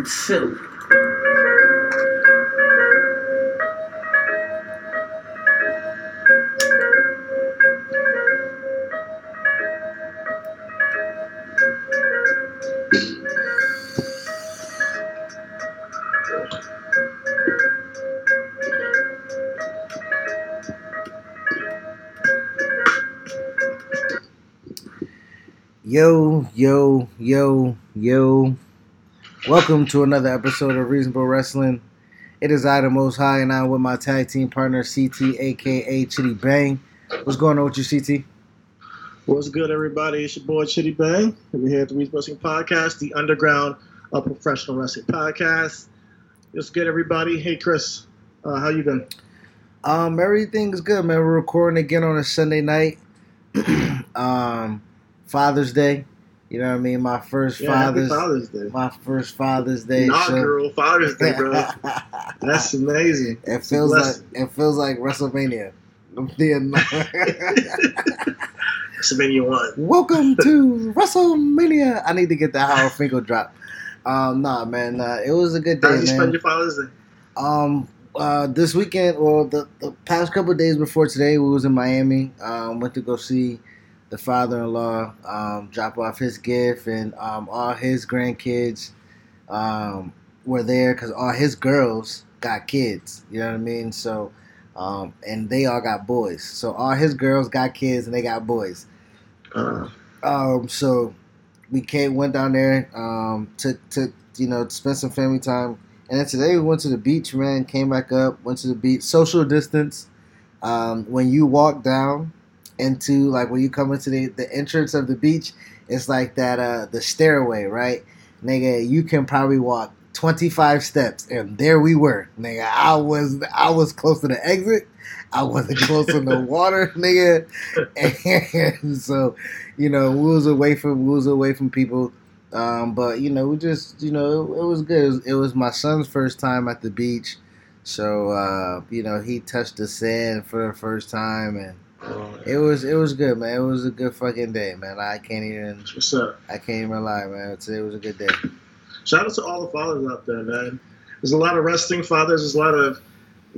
It's silly. Yo, yo, yo, yo. Welcome to another episode of Reasonable Wrestling. It is I, the Most High, and I'm with my tag team partner, CT, aka Chitty Bang. What's going on with you, CT? What's good, everybody? It's your boy Chitty Bang. We're here at the Reasonable Wrestling Podcast, the underground of professional wrestling podcast. What's good, everybody? Hey, Chris, uh, how you been? Um, everything's good, man. We're recording again on a Sunday night. um, Father's Day. You know what I mean? My first Yeah, Father's, Father's Day. my first Father's Day. show. Inaugural Father's Day, bro. That's amazing. It It's feels like it feels like WrestleMania. The- WrestleMania one. Welcome to WrestleMania. I need to get that Howard Finkel drop. Um, nah, man, uh, it was a good How day, did you spend man. your Father's Day? Um, uh, this weekend, or the, the past couple days before today, we was in Miami. Um, went to go see the father-in-law um, drop off his gift, and um, all his grandkids um, were there because all his girls got kids. You know what I mean? So, um, and they all got boys. So all his girls got kids, and they got boys. Uh, Um, so we came, went down there, um, to, to, you know, to spend some family time. And then today we went to the beach, man, came back up, went to the beach, social distance. Um, when you walk down into, like, when you come into the, the entrance of the beach, it's like that, uh, the stairway, right? Nigga, you can probably walk 25 steps, and there we were, nigga. I was, I was close to the exit. I wasn't close to the water, nigga. And so, you know, we was away from we was away from people. Um, but you know, we just you know, it, it was good. It was, it was my son's first time at the beach, so uh, you know, he touched the sand for the first time, and it was it was good, man. It was a good fucking day, man. I can't even what's up? I can't even lie, man. Today was a good day. Shout out to all the fathers out there, man. There's a lot of wrestling fathers. There's a lot of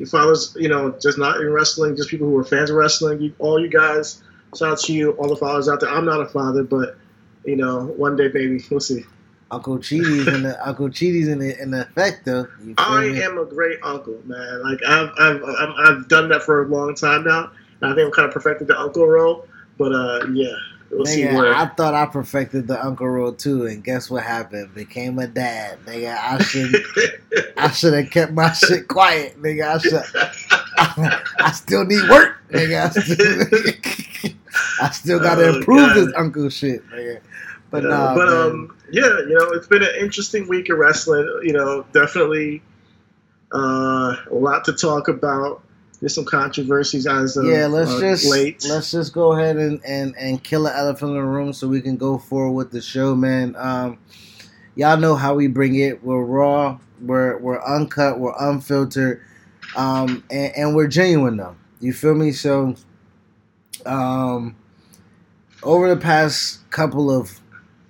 fathers, you know, just not in wrestling, just people who are fans of wrestling. You, all you guys, shout out to you, all the fathers out there. I'm not a father, but you know, one day, baby, we'll see. Uncle Cheaty's in the Uncle Cheaty's in the in the effect though. I me? am a great uncle, man. Like I've I've I've, I've done that for a long time now. I think I'm kind of perfected the uncle role. But uh, yeah, we'll see Nigga. I thought I perfected the uncle role too, and guess what happened? Became a dad, nigga. I should I should have kept my shit quiet, nigga. I should. I, still need work, nigga. I still, I still gotta Oh, improve God. this uncle shit, nigga. But Yeah, nah, but um, yeah, you know, it's been an interesting week of wrestling. You know, definitely uh, a lot to talk about. There's some controversies as of yeah, let's uh, just late. let's just go ahead and, and and kill an elephant in the room so we can go forward with the show, man. Um, y'all know how we bring it. We're raw. We're we're uncut. We're unfiltered. Um, and, and we're genuine though. You feel me? So, um, over the past couple of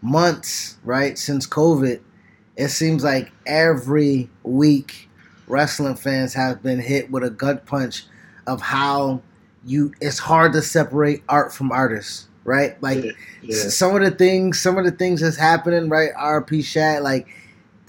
months, right since COVID, it seems like every week wrestling fans have been hit with a gut punch of how you it's hard to separate art from artists, right? Like yeah, s- some of the things, some of the things that's happening, right? RP Shad, like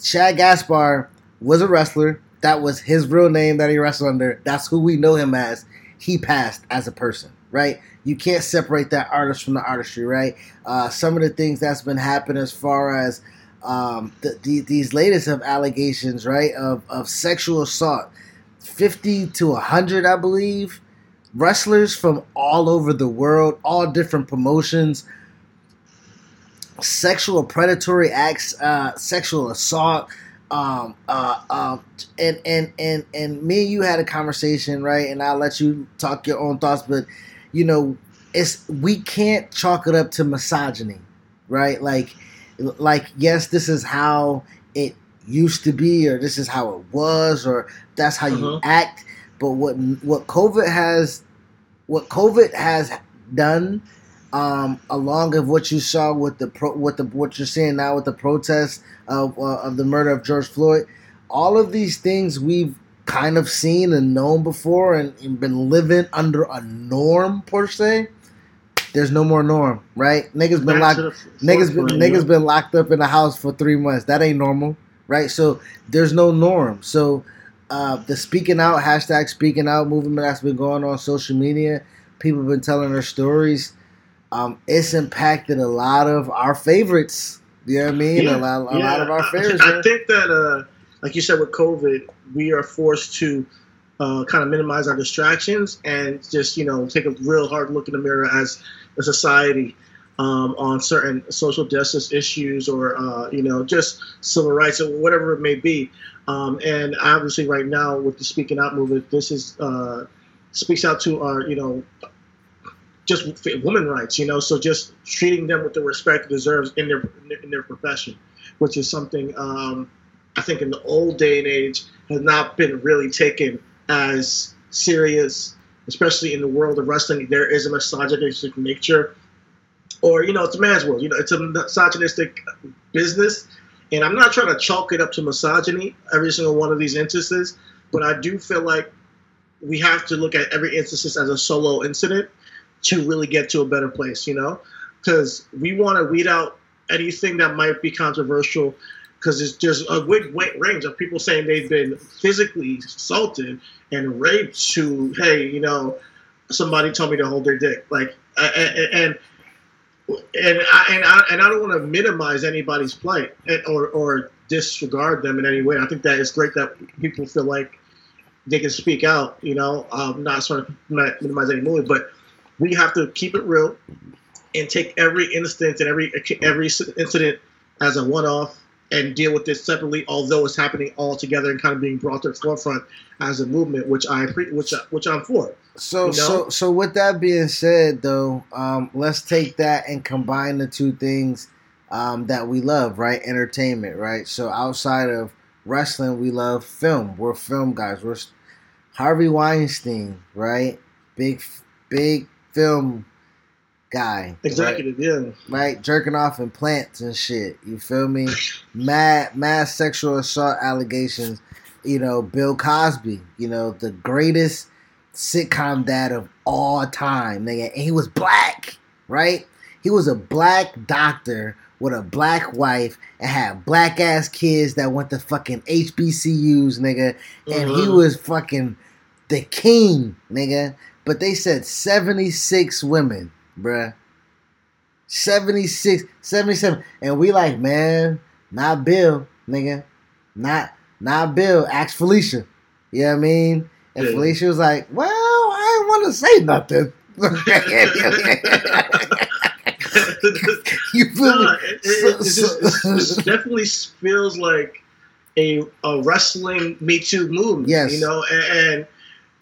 Shad Gaspard was a wrestler. That was his real name that he wrestled under. That's who we know him as. He passed as a person, right? You can't separate that artist from the artistry, right? Uh, some of the things that's been happening as far as um, the, the, these latest of allegations, right, of, of sexual assault, fifty to hundred, I believe, wrestlers from all over the world, all different promotions, sexual predatory acts, uh, sexual assault, um, uh, um, and and and and me and you had a conversation, right? And I'll let you talk your own thoughts, but you know, it's we can't chalk it up to misogyny, right? Like, like yes, this is how it used to be, or this is how it was, or that's how you Mhm. act. But what what COVID has, what COVID has done, um, along of what you saw with the pro, with the what you're seeing now with the protests of uh, of the murder of George Floyd, all of these things we've kind of seen and known before and, and been living under a norm per se. There's no more norm, right? Niggas been Back locked. Niggas been, niggas yeah. been locked up in the house for three months. That ain't normal, right? So there's no norm. So uh, the speaking out hashtag speaking out movement that's been going on social media. People have been telling their stories. Um, it's impacted a lot of our favorites. You know what I mean? a lot, a lot of our favorites. I, man. think that, uh, like you said, with COVID, we are forced to uh, kind of minimize our distractions and just you know take a real hard look in the mirror as a society um, on certain social justice issues or uh, you know just civil rights or whatever it may be. Um, and obviously, right now with the Speaking Out movement, this is uh, speaks out to our you know just women rights. You know, so just treating them with the respect it deserves in their in their profession which is something um, I think in the old day and age has not been really taken as serious, especially in the world of wrestling. There is a misogynistic nature, or you know, it's a man's world. You know, it's a misogynistic business, and I'm not trying to chalk it up to misogyny every single one of these instances, but I do feel like we have to look at every instance as a solo incident to really get to a better place. You know, because we want to weed out anything that might be controversial because there's, there's a wide range of people saying they've been physically assaulted and raped to hey you know somebody told me to hold their dick like a- a- and and I, and I, and I don't want to minimize anybody's plight or, or disregard them in any way. I think that it's great that people feel like they can speak out. You know, um, not sort of not minimize any movement, but we have to keep it real and take every instance and every every incident as a one-off and deal with this separately, although it's happening all together and kind of being brought to the forefront as a movement, which I which which I'm for. So You know? so so with that being said though, um, let's take that and combine the two things um, that we love, right? Entertainment, right? So outside of wrestling, we love film. We're film guys. We're Harvey Weinstein, right? Big big film guy. right? Executive, yeah. right? Jerking off in plants and shit. You feel me? Mad, mad sexual assault allegations. You know, Bill Cosby. You know, the greatest sitcom dad of all time, nigga. And he was black, right? He was a black doctor with a black wife and had black ass kids that went to fucking HBCUs, nigga. And he Mhm. was fucking the king, nigga. But they said 76 women, bruh. 76, 77. And we like, man, not Bill, nigga. Not not Bill. Ask Phylicia. You know what I mean? And Yeah. Phylicia was like, well, I didn't want to say nothing. you feel me? It, it, it, it just, it definitely feels like a, a wrestling Me Too movement. Yes. You know, and, and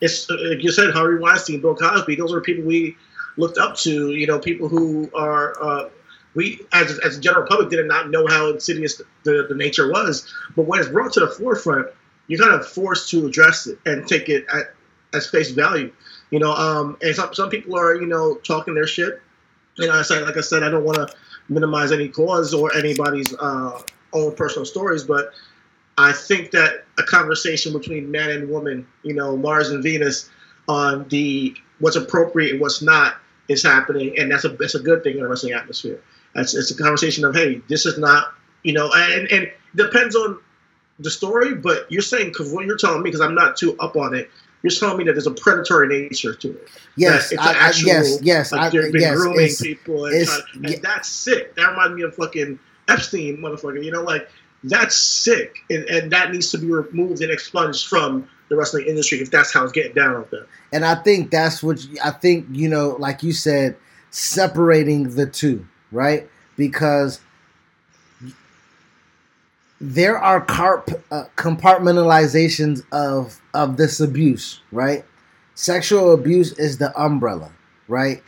it's like you said, Harvey Weinstein, Bill Cosby, those are people we looked up to. You know, people who are uh, we as as the general public did not know how insidious the, the nature was, but when it's brought to the forefront, you're kind of forced to address it and take it at as face value. You know, um, and some some people are you know talking their shit. You know, I said like I said, I don't want to minimize any cause or anybody's uh, own personal stories, but I think that a conversation between man and woman, you know, Mars and Venus, on the what's appropriate and what's not is happening, and that's a that's a good thing in a wrestling atmosphere. It's, it's a conversation of hey, this is not, you know, and and depends on the story, but you're saying because what you're telling me, because I'm not too up on it, you're telling me that there's a predatory nature to it. Yes, it's I, an I, actual, yes, yes, Like I, they've been yes. grooming people, and, trying- and yeah. that's sick. That reminds me of fucking Epstein, motherfucker. You know, like that's sick, and, and that needs to be removed and expunged from the wrestling industry if that's how it's getting down out there. And I think that's what I think, you know, like you said, separating the two, right? Because there are carp, uh, compartmentalizations of of this abuse, right? Sexual abuse is the umbrella, right?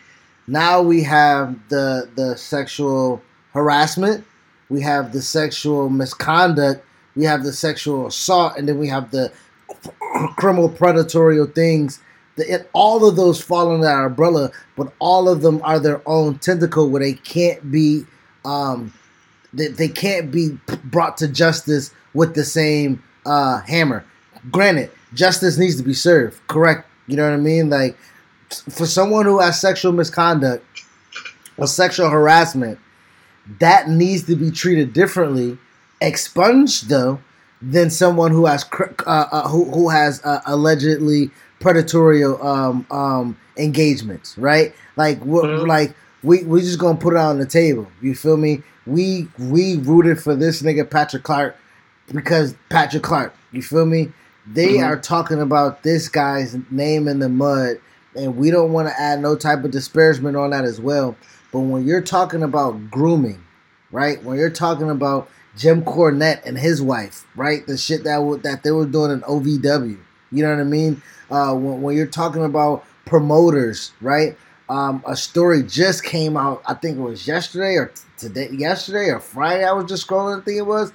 Now we have the the sexual harassment, we have the sexual misconduct, we have the sexual assault, and then we have the criminal predatory things The, all of those fall under that umbrella, but all of them are their own tentacle where they can't be, um, they, they can't be brought to justice with the same uh, hammer. Granted, justice needs to be served. Correct. You know what I mean? Like for someone who has sexual misconduct or sexual harassment, that needs to be treated differently, expunged though, than someone who has uh, uh, who who has uh, allegedly predatory um, um, engagements, right? Like mm-hmm. like we we just gonna put it on the table. You feel me? We we rooted for this nigga Patrick Clark because Patrick Clark. You feel me? They mm-hmm. are talking about this guy's name in the mud, and we don't want to add no type of disparagement on that as well. But when you're talking about grooming, right? When you're talking about Jim Cornette and his wife, right? The shit that w- that they were doing in OVW. You know what I mean? Uh, when, when you're talking about promoters, right? Um, a story just came out. I think it was yesterday or t- today, yesterday or Friday. I was just scrolling. I think it was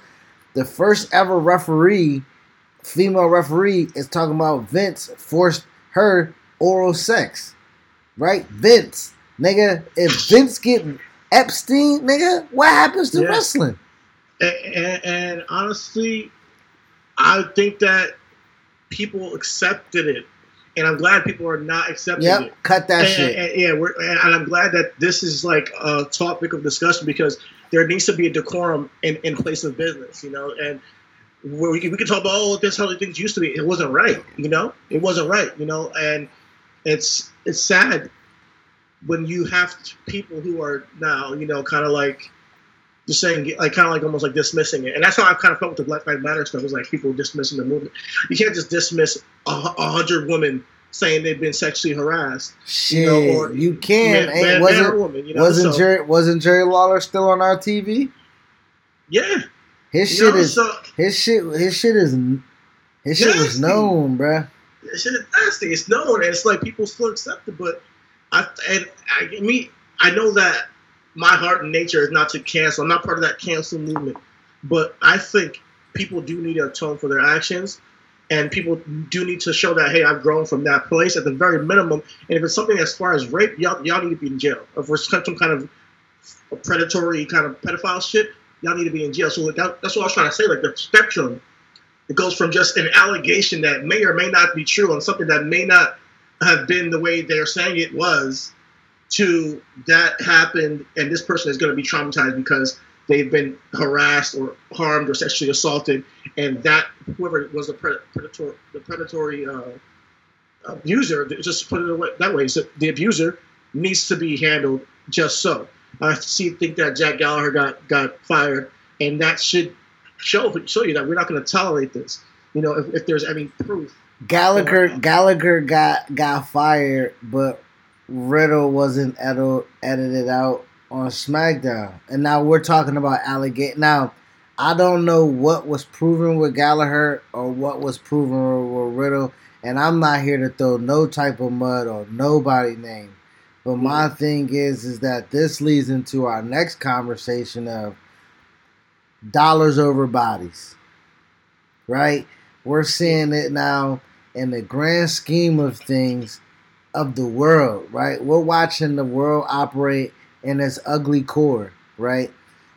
the first ever referee, female referee, is talking about Vince forced her oral sex, right? Vince, nigga. If Vince get Epstein, nigga, what happens to yeah. wrestling? And, and, and, honestly, I think that people accepted it, and I'm glad people are not accepting yep, it. cut that and, shit. And, yeah, we're, and I'm glad that this is like a topic of discussion because there needs to be a decorum in, in place of business, you know, and where we can, we can talk about oh this how things used to be. It wasn't right you know? It wasn't right you know? And it's it's sad when you have people who are now, you know, kind of like just saying, like, kind of like almost like dismissing it. And that's how I kind of felt with the Black Lives Matter stuff. Was like people dismissing the movement. You can't just dismiss a, a hundred women saying they've been sexually harassed. Shit, you, know, or, you can. Man, man, wasn't man woman, you know? wasn't so, Jerry wasn't Jerry Lawler still on our TV? Yeah. His shit know, is so, his shit. His shit is his shit nasty. was known, bruh. His shit is nasty. It's known, and it's like people still accept it, but I and I me I know that my heart and nature is not to cancel. I'm not part of that cancel movement, but I think people do need to atone for their actions, and people do need to show that hey, I've grown from that place at the very minimum. And if it's something as far as rape, y'all y'all need to be in jail. If it's some kind of predatory kind of pedophile shit, y'all need to be in jail. So that, that's what I was trying to say. Like the spectrum, it goes from just an allegation that may or may not be true on something that may not have been the way they're saying it was to that happened and this person is going to be traumatized because they've been harassed or harmed or sexually assaulted and that whoever was the predator the predatory uh, abuser just put it away, that way so the abuser needs to be handled just so. I see think that jack gallagher got got fired and that should show show you that we're not going to tolerate this. You know if, if there's any proof. Gallagher Gallagher got got fired, but Riddle wasn't edit, edited out on SmackDown, and now we're talking about allegate. Now, I don't know what was proven with Gallagher or what was proven with Riddle, and I'm not here to throw no type of mud on nobody name. But my thing is, is that this leads into our next conversation of dollars over bodies, right? We're seeing it now in the grand scheme of things of the world, right? We're watching the world operate in its ugly core, right?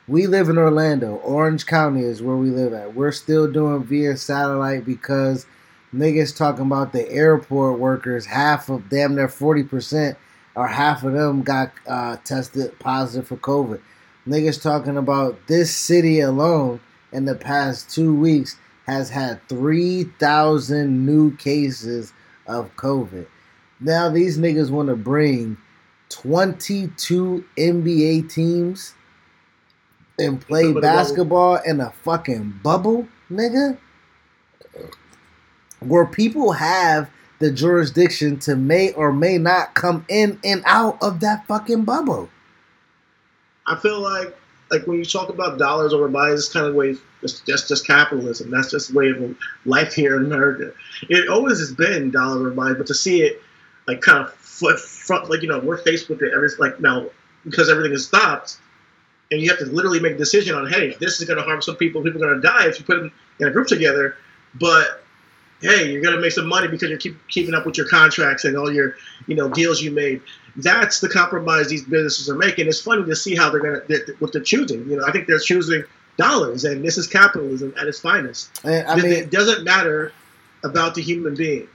We live in Orlando. Orange County is where we live at. We're still doing via satellite because niggas talking about the airport workers, half of damn near 40% or half of them got uh, tested positive for COVID. Niggas talking about this city alone in the past two weeks has had 3,000 new cases of COVID. Now these niggas want to bring 22 NBA teams and play basketball in a fucking bubble, nigga. Where people have the jurisdiction to may or may not come in and out of that fucking bubble. I feel like like when you talk about dollars over bodies, it's kind of way that's just, just capitalism. That's just the way of life here in America. It always has been dollar over bodies, but to see it like kind of flip front, like you know, we're faced with it every like now because everything is stopped, and you have to literally make a decision on, hey, this is going to harm some people. People are going to die if you put them in a group together. But hey, you're gonna make some money because you're keep keeping up with your contracts and all your you know deals you made. That's the compromise these businesses are making. It's funny to see how they're gonna they're, what they're choosing. You know, I think they're choosing dollars, and this is capitalism at its finest. I mean, it doesn't matter about the human being.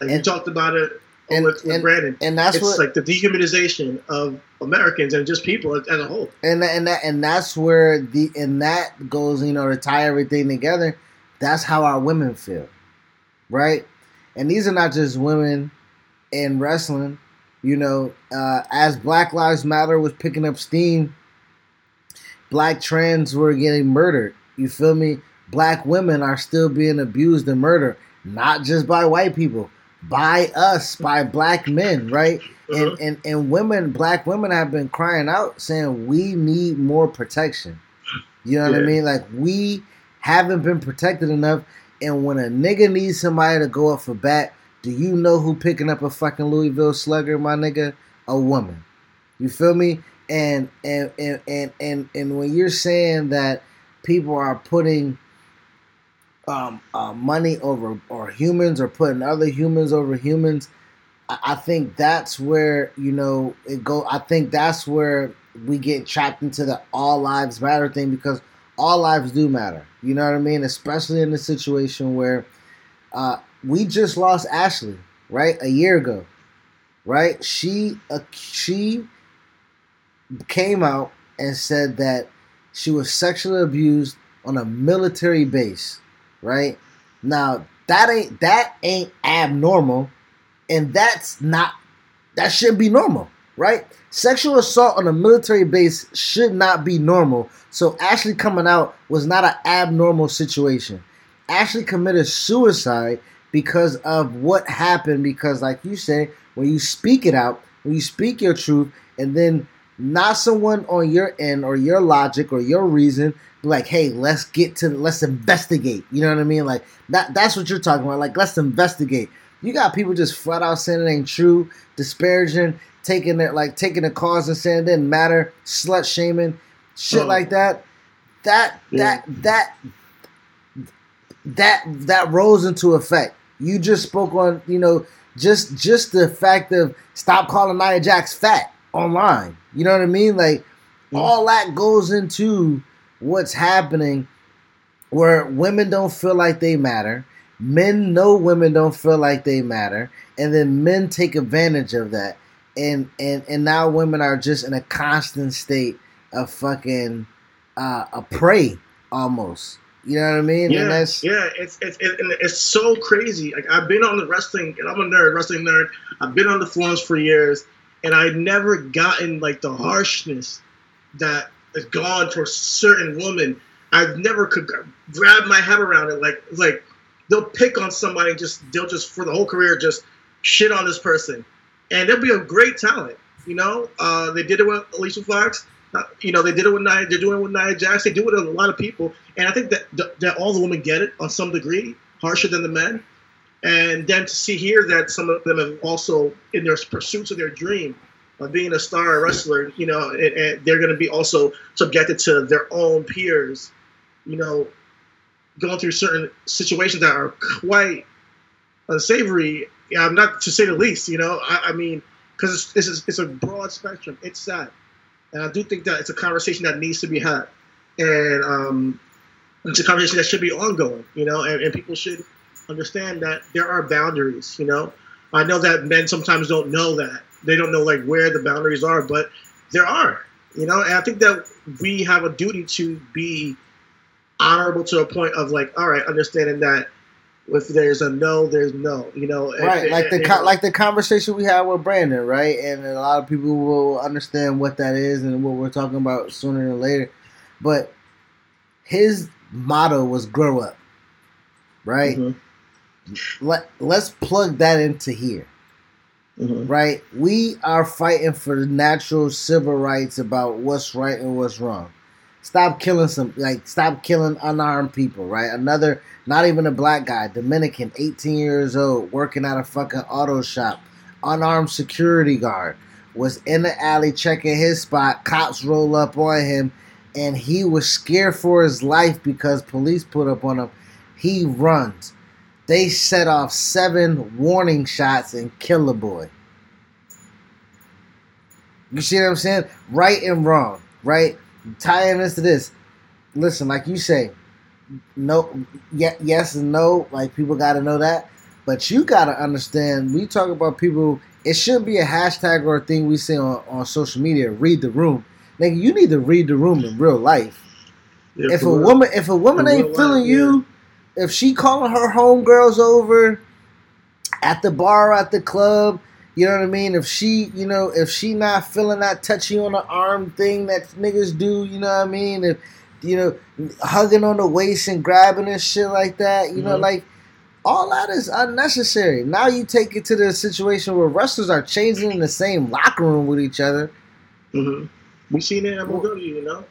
Like you And- talked about it and- with, with and- Brandon. and that's it's what like the dehumanization of Americans and just people as a whole. and and that and that's where the and that goes you know to tie everything together that's how our women feel right and these are not just women in wrestling you know uh, as black lives matter was picking up steam black trans were getting murdered you feel me black women are still being abused and murdered not just by white people by us by black men right and, mm-hmm. and and women, black women have been crying out saying we need more protection. You know what I mean? Like we haven't been protected enough. And when a nigga needs somebody to go up for bat, do you know who picking up a fucking Louisville slugger, my nigga? A woman. You feel me? And and and and and, and when you're saying that people are putting um, uh, money over or humans or putting other humans over humans, I I think that's where you know it go. I think that's where we get trapped into the all lives matter thing because all lives do matter. You know what I mean? Especially in the situation where uh, we just lost Ashley, right, a year ago, right? She uh, she came out and said that she was sexually abused on a military base, right? Now that ain't that ain't abnormal and that's not that shouldn't be normal, right? Sexual assault on a military base should not be normal. So Ashley coming out was not an abnormal situation. Ashley committed suicide because of what happened. Because, like you say, when you speak it out, when you speak your truth, and then not someone on your end or your logic or your reason like, hey, let's get to let's investigate. You know what I mean? Like that that's what you're talking about. Like, let's investigate. You got people just flat out saying it ain't true, disparaging, taking it like taking the cause and saying it didn't matter, slut shaming, shit Oh. like that. That Yeah. that that that that rose into effect. You just spoke on, you know, just just the fact of stop calling Nia Jax fat online. You know what I mean? Like mm. all that goes into what's happening where women don't feel like they matter. Men know women don't feel like they matter, and then men take advantage of that. And and and now women are just in a constant state of fucking uh, a prey almost. You know what I mean? Yeah, and that's yeah, it's it's it, and it's so crazy. Like I've been on the wrestling, and I'm a nerd, wrestling nerd. I've been on the forums for years, and I never gotten like the harshness that is gone for certain women. I've never could grab my head around it. Like like they'll pick on somebody, just they'll just for the whole career just shit on this person, and they'll be a great talent. You know, uh, they did it with Alicia Fox. Uh, you know, they did it with Nia. They're doing it with Nia Jax. They do it with a lot of people, and I think that that all the women get it on some degree, harsher than the men. And then to see here that some of them have also, in their pursuits of their dream of being a star wrestler, you know, and, they're going to be also subjected to their own peers, you know, going through certain situations that are quite unsavory. Yeah, I'm not to say the least. You know, I, I mean, because it's, it's, it's a broad spectrum. It's sad, and I do think that it's a conversation that needs to be had, and um, it's a conversation that should be ongoing. You know, and, and people should understand that there are boundaries. You know, I know that men sometimes don't know that they don't know like where the boundaries are, but there are. You know, and I think that we have a duty to be honorable to a point of like, all right, understanding that if there's a no, there's no. You know, right, like the and- co- like the conversation we had with Brandon, right? And a lot of people will understand what that is and what we're talking about sooner than later. But his motto was "grow up," right? Mhm, Let Let's plug that into here. Mhm. right? We are fighting for natural civil rights about what's right and what's wrong. Stop killing some, like, stop killing unarmed people, right? Another, not even a black guy, Dominican, 18 years old, working at a fucking auto shop, unarmed security guard, was in the alley checking his spot. Cops roll up on him, and he was scared for his life because police put up on him. He runs. They set off seven warning shots and kill a boy. You see what I'm saying? Right and wrong, right? Tying this to this. Listen, like you say, no, yeah, yes and no. Like people got to know that, but you got to understand. We talk about people. It should be a hashtag or a thing we say on, on social media. Read the room. Nigga, you need to read the room in real life. Yeah, if a real. woman, if a woman in ain't feeling life, you, yeah. If she calling her homegirls over at the bar, at the club, you know what I mean? If she, you know, if she not feeling that touchy on the arm thing that niggas do, you know what I mean? If you know, hugging on the waist and grabbing and shit like that, you mm-hmm. know, like all that is unnecessary. Now you take it to the situation where wrestlers are changing in the same locker room with each other. Mm-hmm. We've seen it in Bulgaria, you know.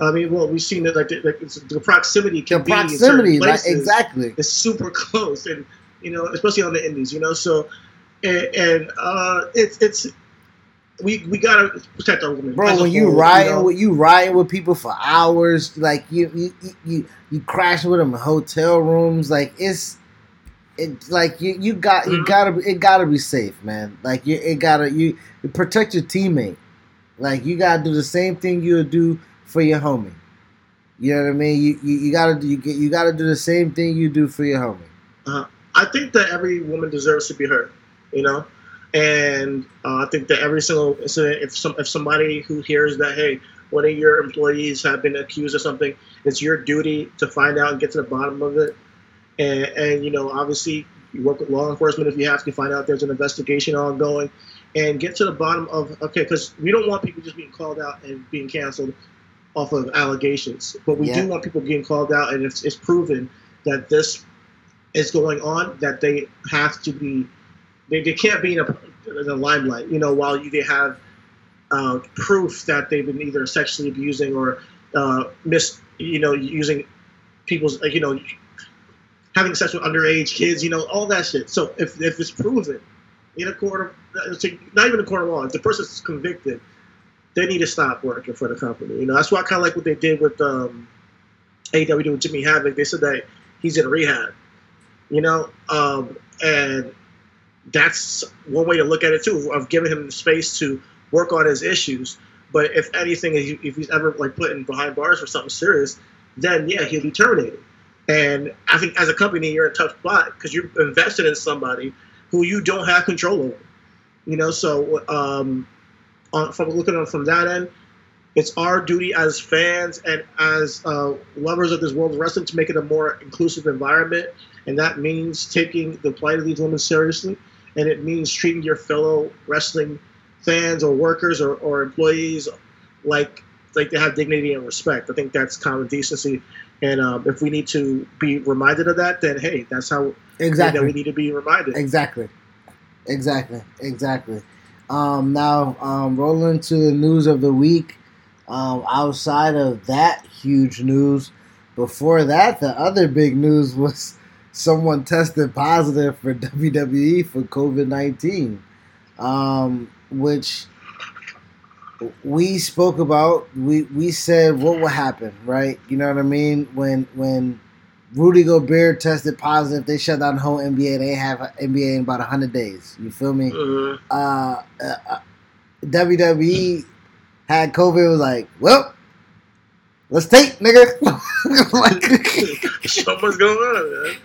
I mean, well, we've seen that like, the, like the proximity can the be proximity, in certain exactly. It's super close, and you know, especially on the indies, you know. So, and, and uh, it's it's we we gotta protect our women. Bro, when you riding you know? with you riding with people for hours, like you you you you crash with them in hotel rooms, like it's it like you you got you mm-hmm. gotta it gotta be safe, man. Like you it gotta you, you protect your teammate. Like you gotta do the same thing you would do for your homie. You know what I mean? You you, you gotta you, you gotta do the same thing you do for your homie. Uh, I think that every woman deserves to be heard. You know, and uh, I think that every single incident, if some if somebody who hears that hey, one of your employees have been accused of something, it's your duty to find out and get to the bottom of it. And, and you know, obviously, you work with law enforcement if you have to find out there's an investigation ongoing and get to the bottom of okay because we don't want people just being called out and being canceled off of allegations but we yeah. do want people getting called out and if it's proven that this is going on that they have to be they, they can't be in, a, in the limelight you know while you, they have uh, proof that they've been either sexually abusing or uh, mis you know using people's you know having sex with underage kids you know all that shit so if, if it's proven in a court of not even a court of law. If the person's convicted, they need to stop working for the company. You know, that's why I kind of like what they did with um, AEW with Jimmy Havoc. They said that he's in rehab. You know, um, and that's one way to look at it too, of giving him the space to work on his issues. But if anything, if he's ever like put in behind bars for something serious, then yeah, he'll be terminated. And I think as a company, you're in a tough spot because you're invested in somebody who you don't have control over. You know, so um, on, from looking at it from that end, it's our duty as fans and as uh, lovers of this world of wrestling to make it a more inclusive environment, and that means taking the plight of these women seriously, and it means treating your fellow wrestling fans or workers or, or employees like like they have dignity and respect. I think that's common decency, and um, if we need to be reminded of that, then hey, that's how exactly that we need to be reminded. Exactly. Exactly, exactly. Um, now, um, rolling to the news of the week. Um, outside of that huge news, before that, the other big news was someone tested positive for WWE for COVID nineteen, um, which we spoke about. We we said what would happen, right? You know what I mean when when Rudy Gobert tested positive. They shut down the whole NBA. They have NBA in about hundred days. You feel me? Mm-hmm. Uh, uh, WWE had COVID. Was like, well, let's take nigga. like, so much going on, man.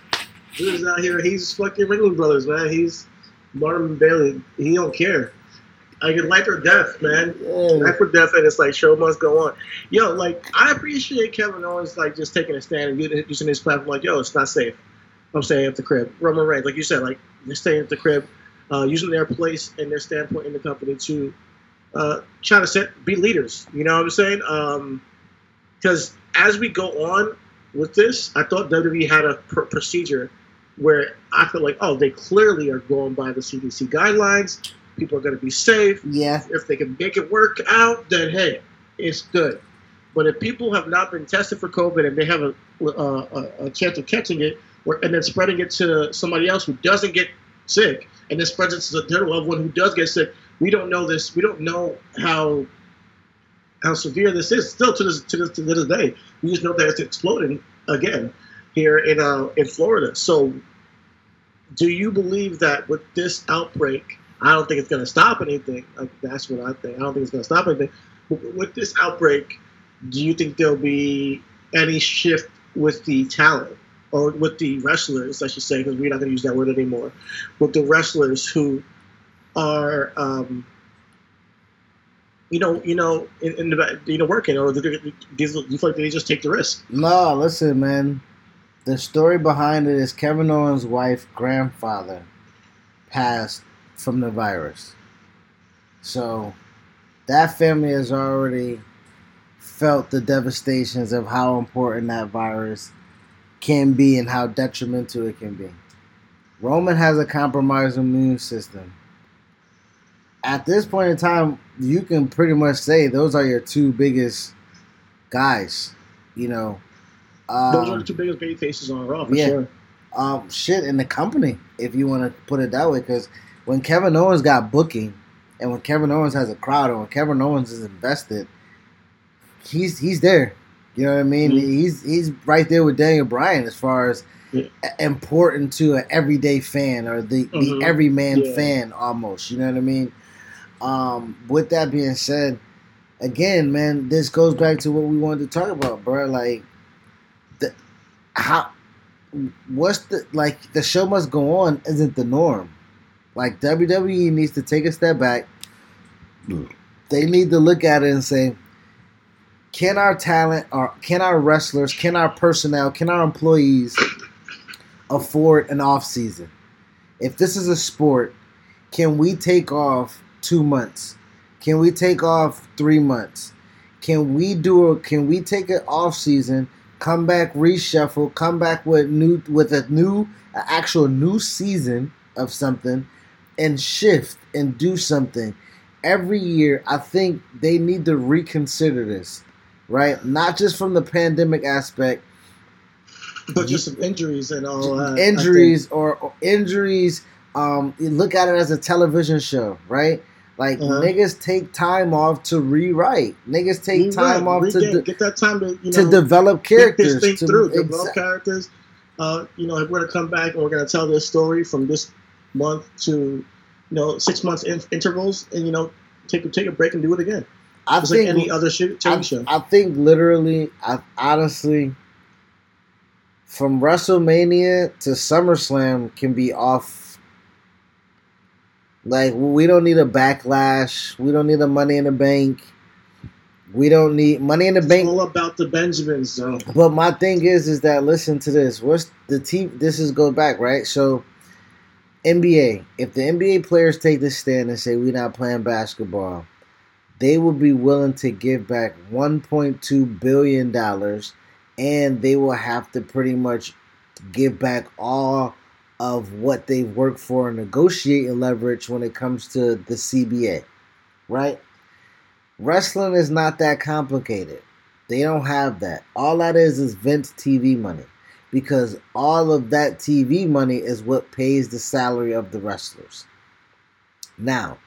Dude's out here. He's fucking Ringling Brothers, man. He's Barnum Bailey. He don't care. I get life or death, man. Life or death, and it's like show must go on. Yo, like I appreciate Kevin Owens like just taking a stand and using his platform. Like, yo, it's not safe. I'm staying at the crib. Roman Reigns, like you said, like they're staying at the crib, uh, using their place and their standpoint in the company to uh, try to set be leaders. You know what I'm saying? Because um, as we go on with this, I thought WWE had a pr- procedure where I feel like, oh, they clearly are going by the CDC guidelines people are going to be safe. Yeah. If they can make it work out, then hey, it's good. But if people have not been tested for COVID and they have a, a, a chance of catching it, or, and then spreading it to somebody else who doesn't get sick, and then spreads it to their loved one who does get sick, we don't know this. We don't know how how severe this is. Still to this to this, to this day, we just know that it's exploding again here in uh, in Florida. So do you believe that with this outbreak, I don't think it's going to stop anything. Like, that's what I think. I don't think it's going to stop anything. But with this outbreak, do you think there'll be any shift with the talent or with the wrestlers, I should say, because we're not going to use that word anymore, with the wrestlers who are, um, you know, you know, in, in the you know working, or do, you feel like they just take the risk? No, listen, man. The story behind it is Kevin Owens' wife, grandfather, passed from the virus. So that family has already felt the devastations of how important that virus can be and how detrimental it can be. Roman has a compromised immune system. At this point in time, you can pretty much say those are your two biggest guys. You know, um, those are the two biggest baby faces on Raw for yeah. sure. Um, shit in the company, if you want to put it that way, because when Kevin Owens got booking, and when Kevin Owens has a crowd, and when Kevin Owens is invested, he's he's there. You know what I mean? Mm-hmm. He's he's right there with Daniel Bryan as far as yeah. important to an everyday fan or the, mm-hmm. the everyman yeah. fan almost. You know what I mean? Um, with that being said, again, man, this goes back to what we wanted to talk about, bro. Like, the how what's the like the show must go on isn't the norm. Like WWE needs to take a step back. They need to look at it and say, can our talent or can our wrestlers, can our personnel, can our employees afford an off season? If this is a sport, can we take off two months? Can we take off three months? Can we do a can we take an off season, come back, reshuffle, come back with new with a new actual new season of something and shift and do something? Every year I think they need to reconsider this right? Not just from the pandemic aspect, but just some injuries and all that. Injuries or, or, injuries. Um, you look at it as a television show, right? Like uh-huh. niggas take time off to rewrite. Niggas take rewrite, time off to de- get that time to you know, to develop characters. Think to, through, exa- develop characters. Uh, you know, if we're gonna come back and we're gonna tell this story from this month to you know six months in- intervals, and you know take take a break and do it again. I Just think like any other TV I, show. I think literally, I honestly, from WrestleMania to SummerSlam can be off. Like we don't need a backlash. We don't need a Money in the Bank. We don't need Money in the it's Bank. All about the Benjamins, though. But my thing is, is that listen to this. What's the team? This is go back right. So NBA. If the NBA players take this stand and say we're not playing basketball they will be willing to give back 1.2 billion dollars and they will have to pretty much give back all of what they've worked for and negotiate and leverage when it comes to the CBA, right? Wrestling is not that complicated. They don't have that. All that is is Vince TV money because all of that TV money is what pays the salary of the wrestlers. Now,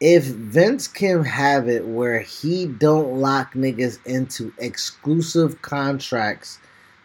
if Vince can have it where he don't lock niggas into exclusive contracts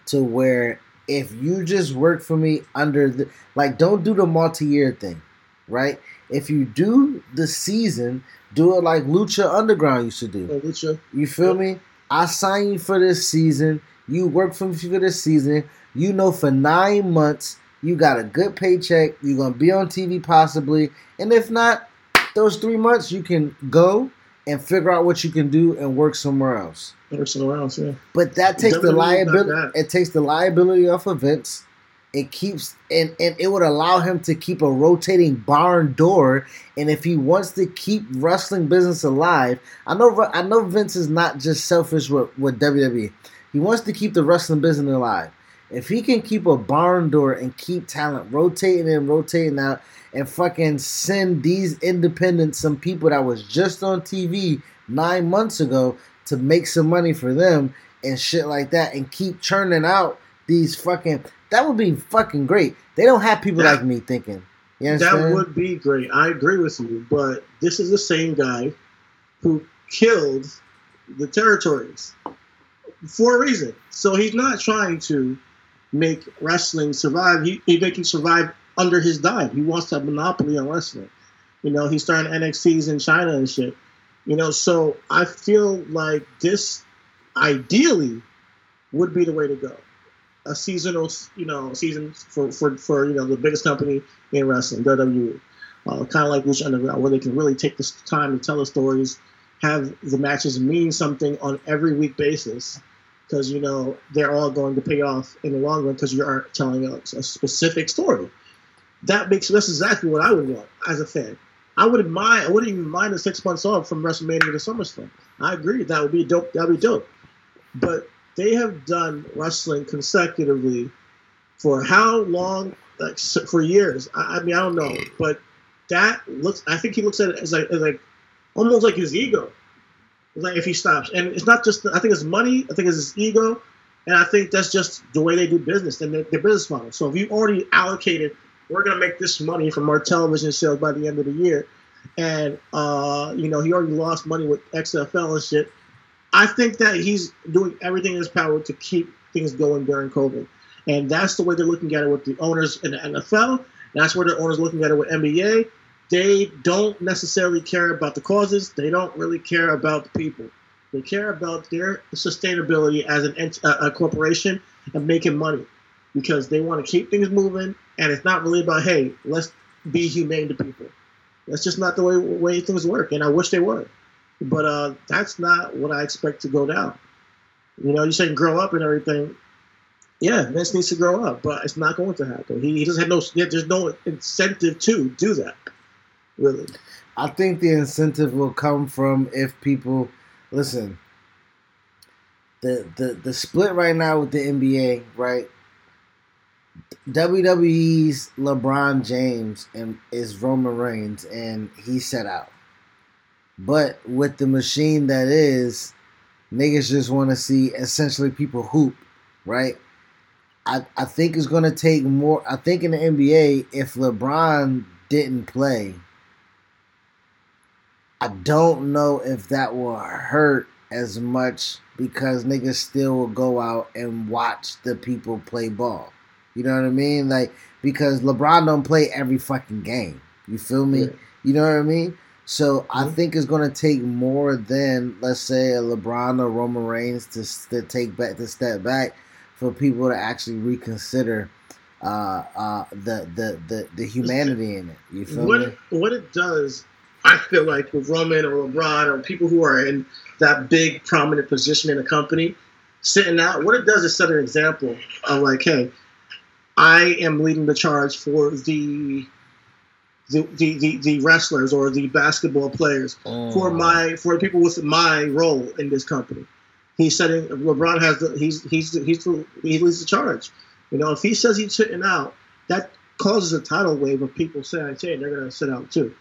to where if you just work for me under the like don't do the multi-year thing, right? If you do the season, do it like Lucha Underground used to do. Lucha. You feel me? I sign you for this season. You work for me for this season. You know for nine months you got a good paycheck. You're gonna be on TV possibly, and if not, those three months, you can go and figure out what you can do and work somewhere else. Work somewhere else, yeah. But that takes the liability. It takes the liability off of Vince. It keeps and and it would allow him to keep a rotating barn door. And if he wants to keep wrestling business alive, I know I know Vince is not just selfish with, with WWE. He wants to keep the wrestling business alive. If he can keep a barn door and keep talent rotating and rotating out and fucking send these independents some people that was just on TV nine months ago to make some money for them and shit like that and keep churning out these fucking that would be fucking great. They don't have people that, like me thinking. that would be great. I agree with you, but this is the same guy who killed the territories for a reason. So he's not trying to make wrestling survive. He, he making survive under his dime. He wants to have monopoly on wrestling. You know, he's starting NXTs in China and shit. You know, so I feel like this ideally would be the way to go. A seasonal, you know, season for, for, for you know the biggest company in wrestling, WWE. Uh, kind of like Lucha Underground, where they can really take this time to tell the stories, have the matches mean something on every week basis, because you know they're all going to pay off in the long run because you are telling a, a specific story. That makes that's exactly what I would want as a fan. I wouldn't mind. I wouldn't even mind the six months off from WrestleMania to SummerSlam. I agree. That would be dope. That would be dope. But they have done wrestling consecutively for how long? Like for years. I, I mean, I don't know, but that looks. I think he looks at it as like, as like almost like his ego. Like if he stops, and it's not just. I think it's money. I think it's his ego, and I think that's just the way they do business and their, their business model. So if you already allocated we're to make this money from our television sales by the end of the year. And, uh, you know, he already lost money with XFL and shit. I think that he's doing everything in his power to keep things going during COVID. And that's the way they're looking at it with the owners in the NFL. That's where the owners looking at it with NBA. They don't necessarily care about the causes. They don't really care about the people. They care about their sustainability as an, a corporation and making money because they want to keep things moving, and it's not really about hey, let's be humane to people. That's just not the way way things work, and I wish they were, but uh, that's not what I expect to go down. You know, you saying grow up and everything. Yeah, Vince needs to grow up, but it's not going to happen. He, he doesn't have no. There's no incentive to do that. Really, I think the incentive will come from if people listen. The, the the split right now with the NBA, right? WWE's LeBron James and is Roman Reigns, and he set out. But with the machine that is, niggas just want to see essentially people hoop, right? I, I think it's going to take more. I think in the NBA, if LeBron didn't play, I don't know if that will hurt as much because niggas still will go out and watch the people play ball. You know what I mean? Like because LeBron don't play every fucking game. You feel me? Yeah. You know what I mean? So I think it's going to take more than let's say a LeBron or Roman Reigns to, to take back to step back for people to actually reconsider uh, uh, the, the the the humanity in it. You feel what, me? What it does, I feel like with Roman or LeBron or people who are in that big prominent position in a company sitting out, what it does is set an example of like, hey, I am leading the charge for the the, the, the, the wrestlers or the basketball players oh. for my for people with my role in this company. He's setting LeBron has the he's he's he's the, he leads the charge. You know, if he says he's sitting out, that causes a tidal wave of people saying, "Hey, they're going to sit out too."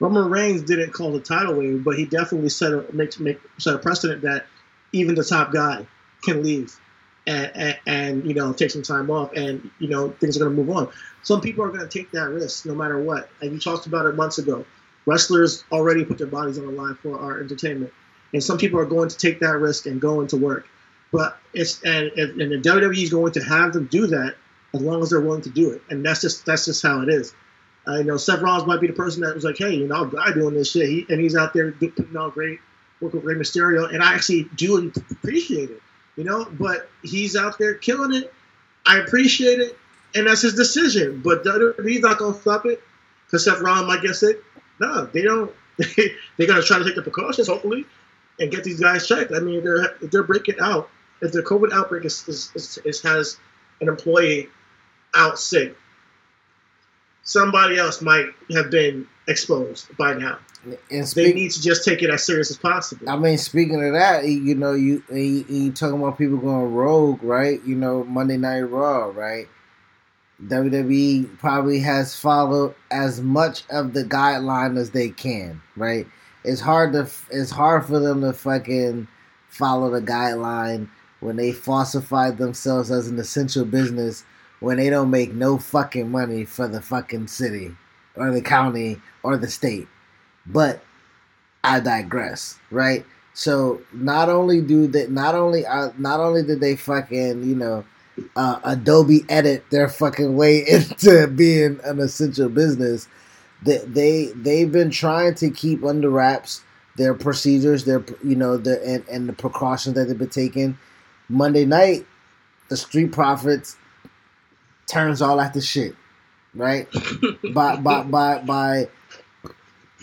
Roman Reigns didn't cause a tidal wave, but he definitely set a makes make set a precedent that even the top guy can leave and, and, and, you know take some time off and you know things are going to move on. Some people are going to take that risk no matter what. And you talked about it months ago. Wrestlers already put their bodies on the line for our entertainment. And some people are going to take that risk and go into work. But it's and, and the WWE is going to have them do that as long as they're willing to do it. And that's just that's just how it is I know Seth Rollins might be the person that was like, hey, you know, I'm die doing this shit, he, and he's out there putting out great work with Rey Mysterio, and I actually do appreciate it you know. But he's out there killing it. I appreciate it, and that's his decision. But he's not gonna stop it because Seth Rollins might get sick. No, they don't. they're gonna try to take the precautions, hopefully, and get these guys checked. I mean, they're if they're breaking out. If the COVID outbreak is, is, is, is has an employee out sick, somebody else might have been exposed by now. And speak, they need to just take it as serious as possible. I mean, speaking of that, you know, you you, you talking about people going rogue, right? You know, Monday Night Raw, right? WWE probably has followed as much of the guideline as they can, right? It's hard to it's hard for them to fucking follow the guideline when they falsified themselves as an essential business when they don't make no fucking money for the fucking city or the county or the state. But I digress, right? So not only do that, not only uh, not only did they fucking you know uh, Adobe Edit their fucking way into being an essential business. They they they've been trying to keep under wraps their procedures, their you know the and, and the precautions that they've been taking. Monday night, the Street Profits turns all out the shit, right? by by by by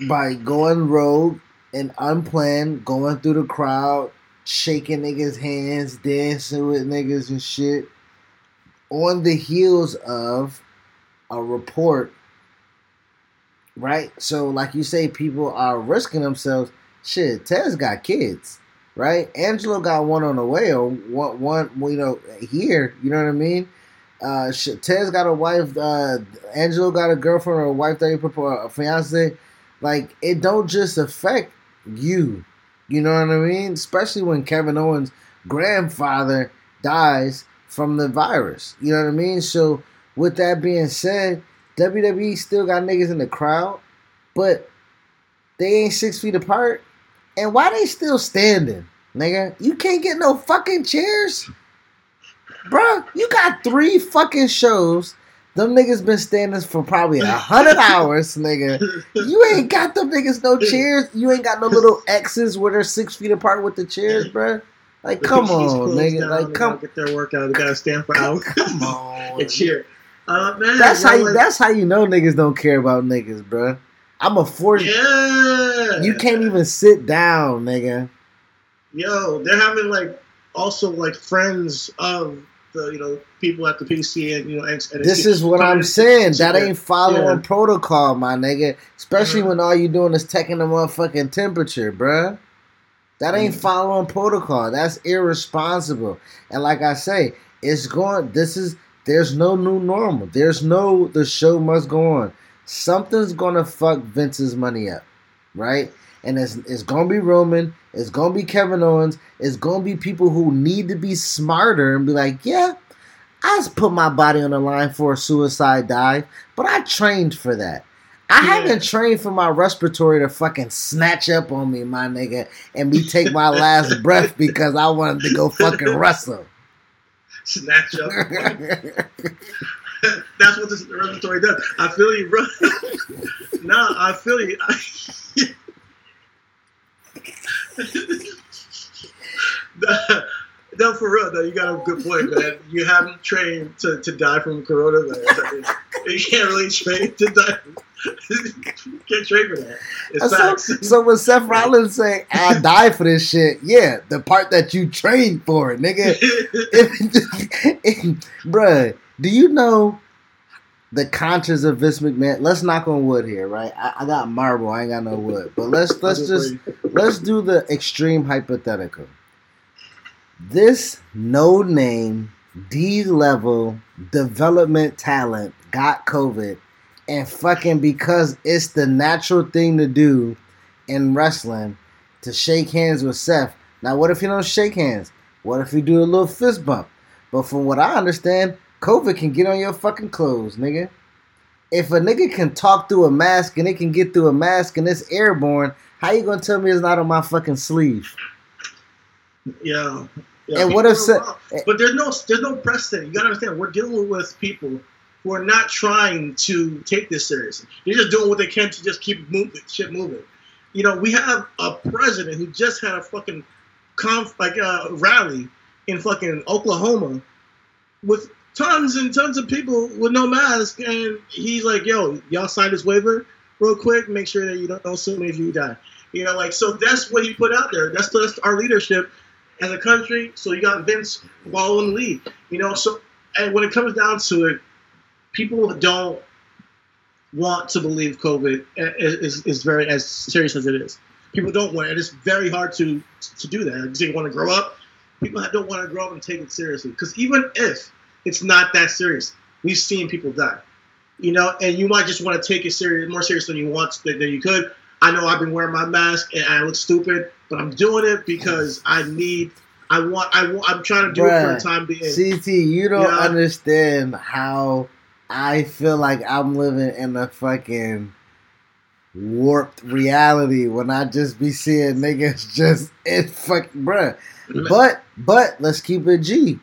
by going rogue and unplanned, going through the crowd, shaking niggas' hands, dancing with niggas and shit. On the heels of a report, right? So, like you say, people are risking themselves. Shit, Tez got kids, right? Angelo got one on the way, or one, one you know, here. You know what I mean? Uh, shit, Tez got a wife. Uh, Angelo got a girlfriend or a wife that he proposed, a fiance. Like, it don't just affect you. You know what I mean? Especially when Kevin Owens' grandfather dies from the virus. You know what I mean? So, with that being said, WWE still got niggas in the crowd, but they ain't six feet apart. And why they still standing, nigga? You can't get no fucking chairs, bro. You got three fucking shows. Them niggas been standing for probably a hundred hours, nigga. You ain't got them niggas no chairs. You ain't got no little X's where they're six feet apart with the chairs, bro. Like, come on, nigga. Like, come get their workout. They gotta stand for hours. Come on, and cheer. Uh, man, That's how. You, that's how you know niggas don't care about niggas, bro. I'm a force. yeah. You can't even sit down, nigga. Yo, they're having like also like friends of the you know people at the PC and you know and, and This is what I'm saying. That ain't following Yeah. protocol, my nigga. Especially Mhm. when all you doing is taking the motherfucking temperature, bruh. That ain't Mhm. following protocol. That's irresponsible. And like I say, it's going. This is there's no new normal. There's no the show must go on. Something's gonna fuck Vince's money up, right? And it's it's gonna be Roman. It's gonna be Kevin Owens. It's gonna be people who need to be smarter and be like, yeah, I just put my body on the line for a suicide dive, but I trained for that. I Yeah. haven't trained for my respiratory to fucking snatch up on me, my nigga, and me take my last breath because I wanted to go fucking wrestle. snatch up. That's what this respiratory does. I feel you, bro. nah, I feel you. No, for real though, you got a good point, man. You haven't trained to, to die from coronavirus. I mean, you can't really train to die. you can't train for that. It's so, facts. so when Seth Rollins say, "I die for this shit," yeah, the part that you trained for, it, nigga. If, bruh, do you know the conscience of Vince McMahon? Let's knock on wood here, right? I, I got marble, I ain't got no wood, but let's let's just let's do the extreme hypothetical. This no name, D level development talent got COVID, and fucking because it's the natural thing to do in wrestling to shake hands with Seth. Now, what if you don't shake hands? What if you do a little fist bump? But from what I understand, COVID can get on your fucking clothes, nigga. If a nigga can talk through a mask and it can get through a mask and it's airborne, how you gonna tell me it's not on my fucking sleeve? Yeah. yeah. And what if wrong. but there's no there's no precedent. You gotta understand, we're dealing with people who are not trying to take this seriously. They're just doing what they can to just keep moving, shit moving. You know, we have a president who just had a fucking conf like uh, rally in fucking Oklahoma with tons and tons of people with no mask, and he's like, "Yo, y'all sign this waiver real quick. Make sure that you don't, don't sue me if you die." You know, like so. That's what he put out there. That's that's our leadership as a country. So you got Vince following the lead. You know, so and when it comes down to it, people don't want to believe COVID is, is, very as serious as it is. People don't want it. It's very hard to to do that. They want to grow up. People don't want to grow up and take it seriously. Because even if it's not that serious, we've seen people die. You know, and you might just want to take it serious, more serious than you want than, than you could. I know I've been wearing my mask and I look stupid, but I'm doing it because I need. I want. I want. I'm trying to do it for Bruh, the time being. CT, you don't understand how I feel like I'm living in a fucking warped reality when I just be seeing niggas just it fuck bruh. But but let's keep it G.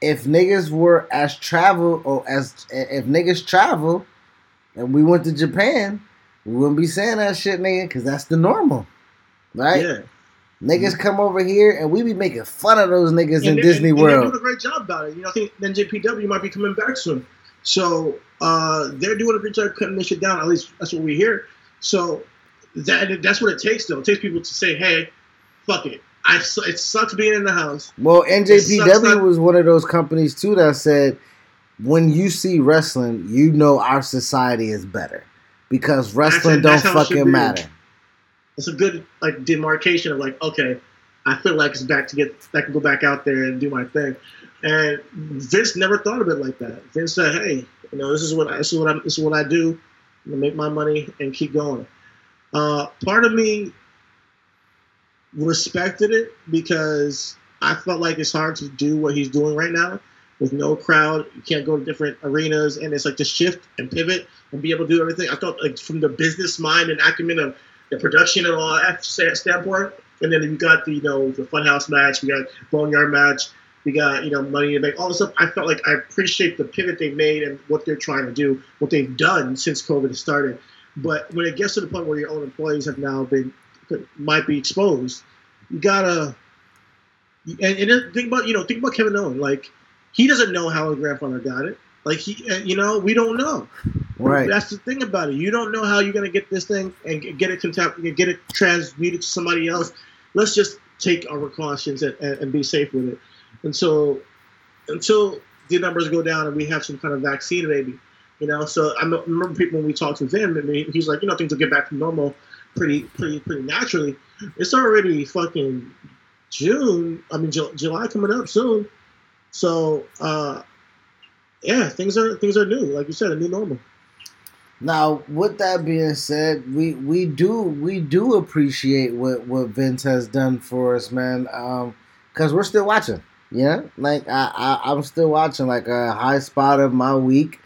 if niggas were as travel or as if niggas travel and we went to Japan, we wouldn't be saying that shit, nigga, because that's the normal, right? Yeah. Niggas come over here and we be making fun of those niggas in they- Disney and World. They're doing a great job about it. You know, I think NJPW might be coming back soon. So uh, they're doing a great job cutting this shit down. At least that's what we hear. So that that's what it takes, though. It takes people to say, "Hey, fuck it. I it sucks being in the house." Well, NJPW was one of those companies too that said, when you see wrestling, you know our society is better because wrestling That's- don't how it should fucking be. matter. It's a good like demarcation of like, okay, I feel like it's back to get I can go back out there and do my thing. And Vince never thought of it like that. Vince said, "Hey, you know, this is what I, this is what I this is what I do. I'm gonna make my money and keep going." Uh, part of me respected it because I felt like it's hard to do what he's doing right now with no crowd. You can't go to different arenas, and it's like to shift and pivot and be able to do everything. I thought like from the business mind and acumen of the production and all that standpoint, and then you got the you know the funhouse match, we got boneyard match, we got you know money to make all this stuff. I felt like I appreciate the pivot they made and what they're trying to do, what they've done since COVID started. But when it gets to the point where your own employees have now been might be exposed, you gotta and, and think about you know think about Kevin Owen like he doesn't know how his grandfather got it. Like he you know we don't know. Right. that's the thing about it. You don't know how you're gonna get this thing and get it contact get it transmuted to somebody else. Let's just take our precautions and, and, be safe with it. And so until the numbers go down and we have some kind of vaccine maybe you know? So I remember people when we talked to him and he's like you know things will get back to normal pretty pretty pretty naturally it's already fucking June. I mean, Ju- July coming up soon. So, uh, yeah, things are things are new. Like you said, a new normal. Now, with that being said, we we do we do appreciate what what Vince has done for us, man. Um, because we're still watching. Yeah, like I, I I'm still watching like a high spot of my week,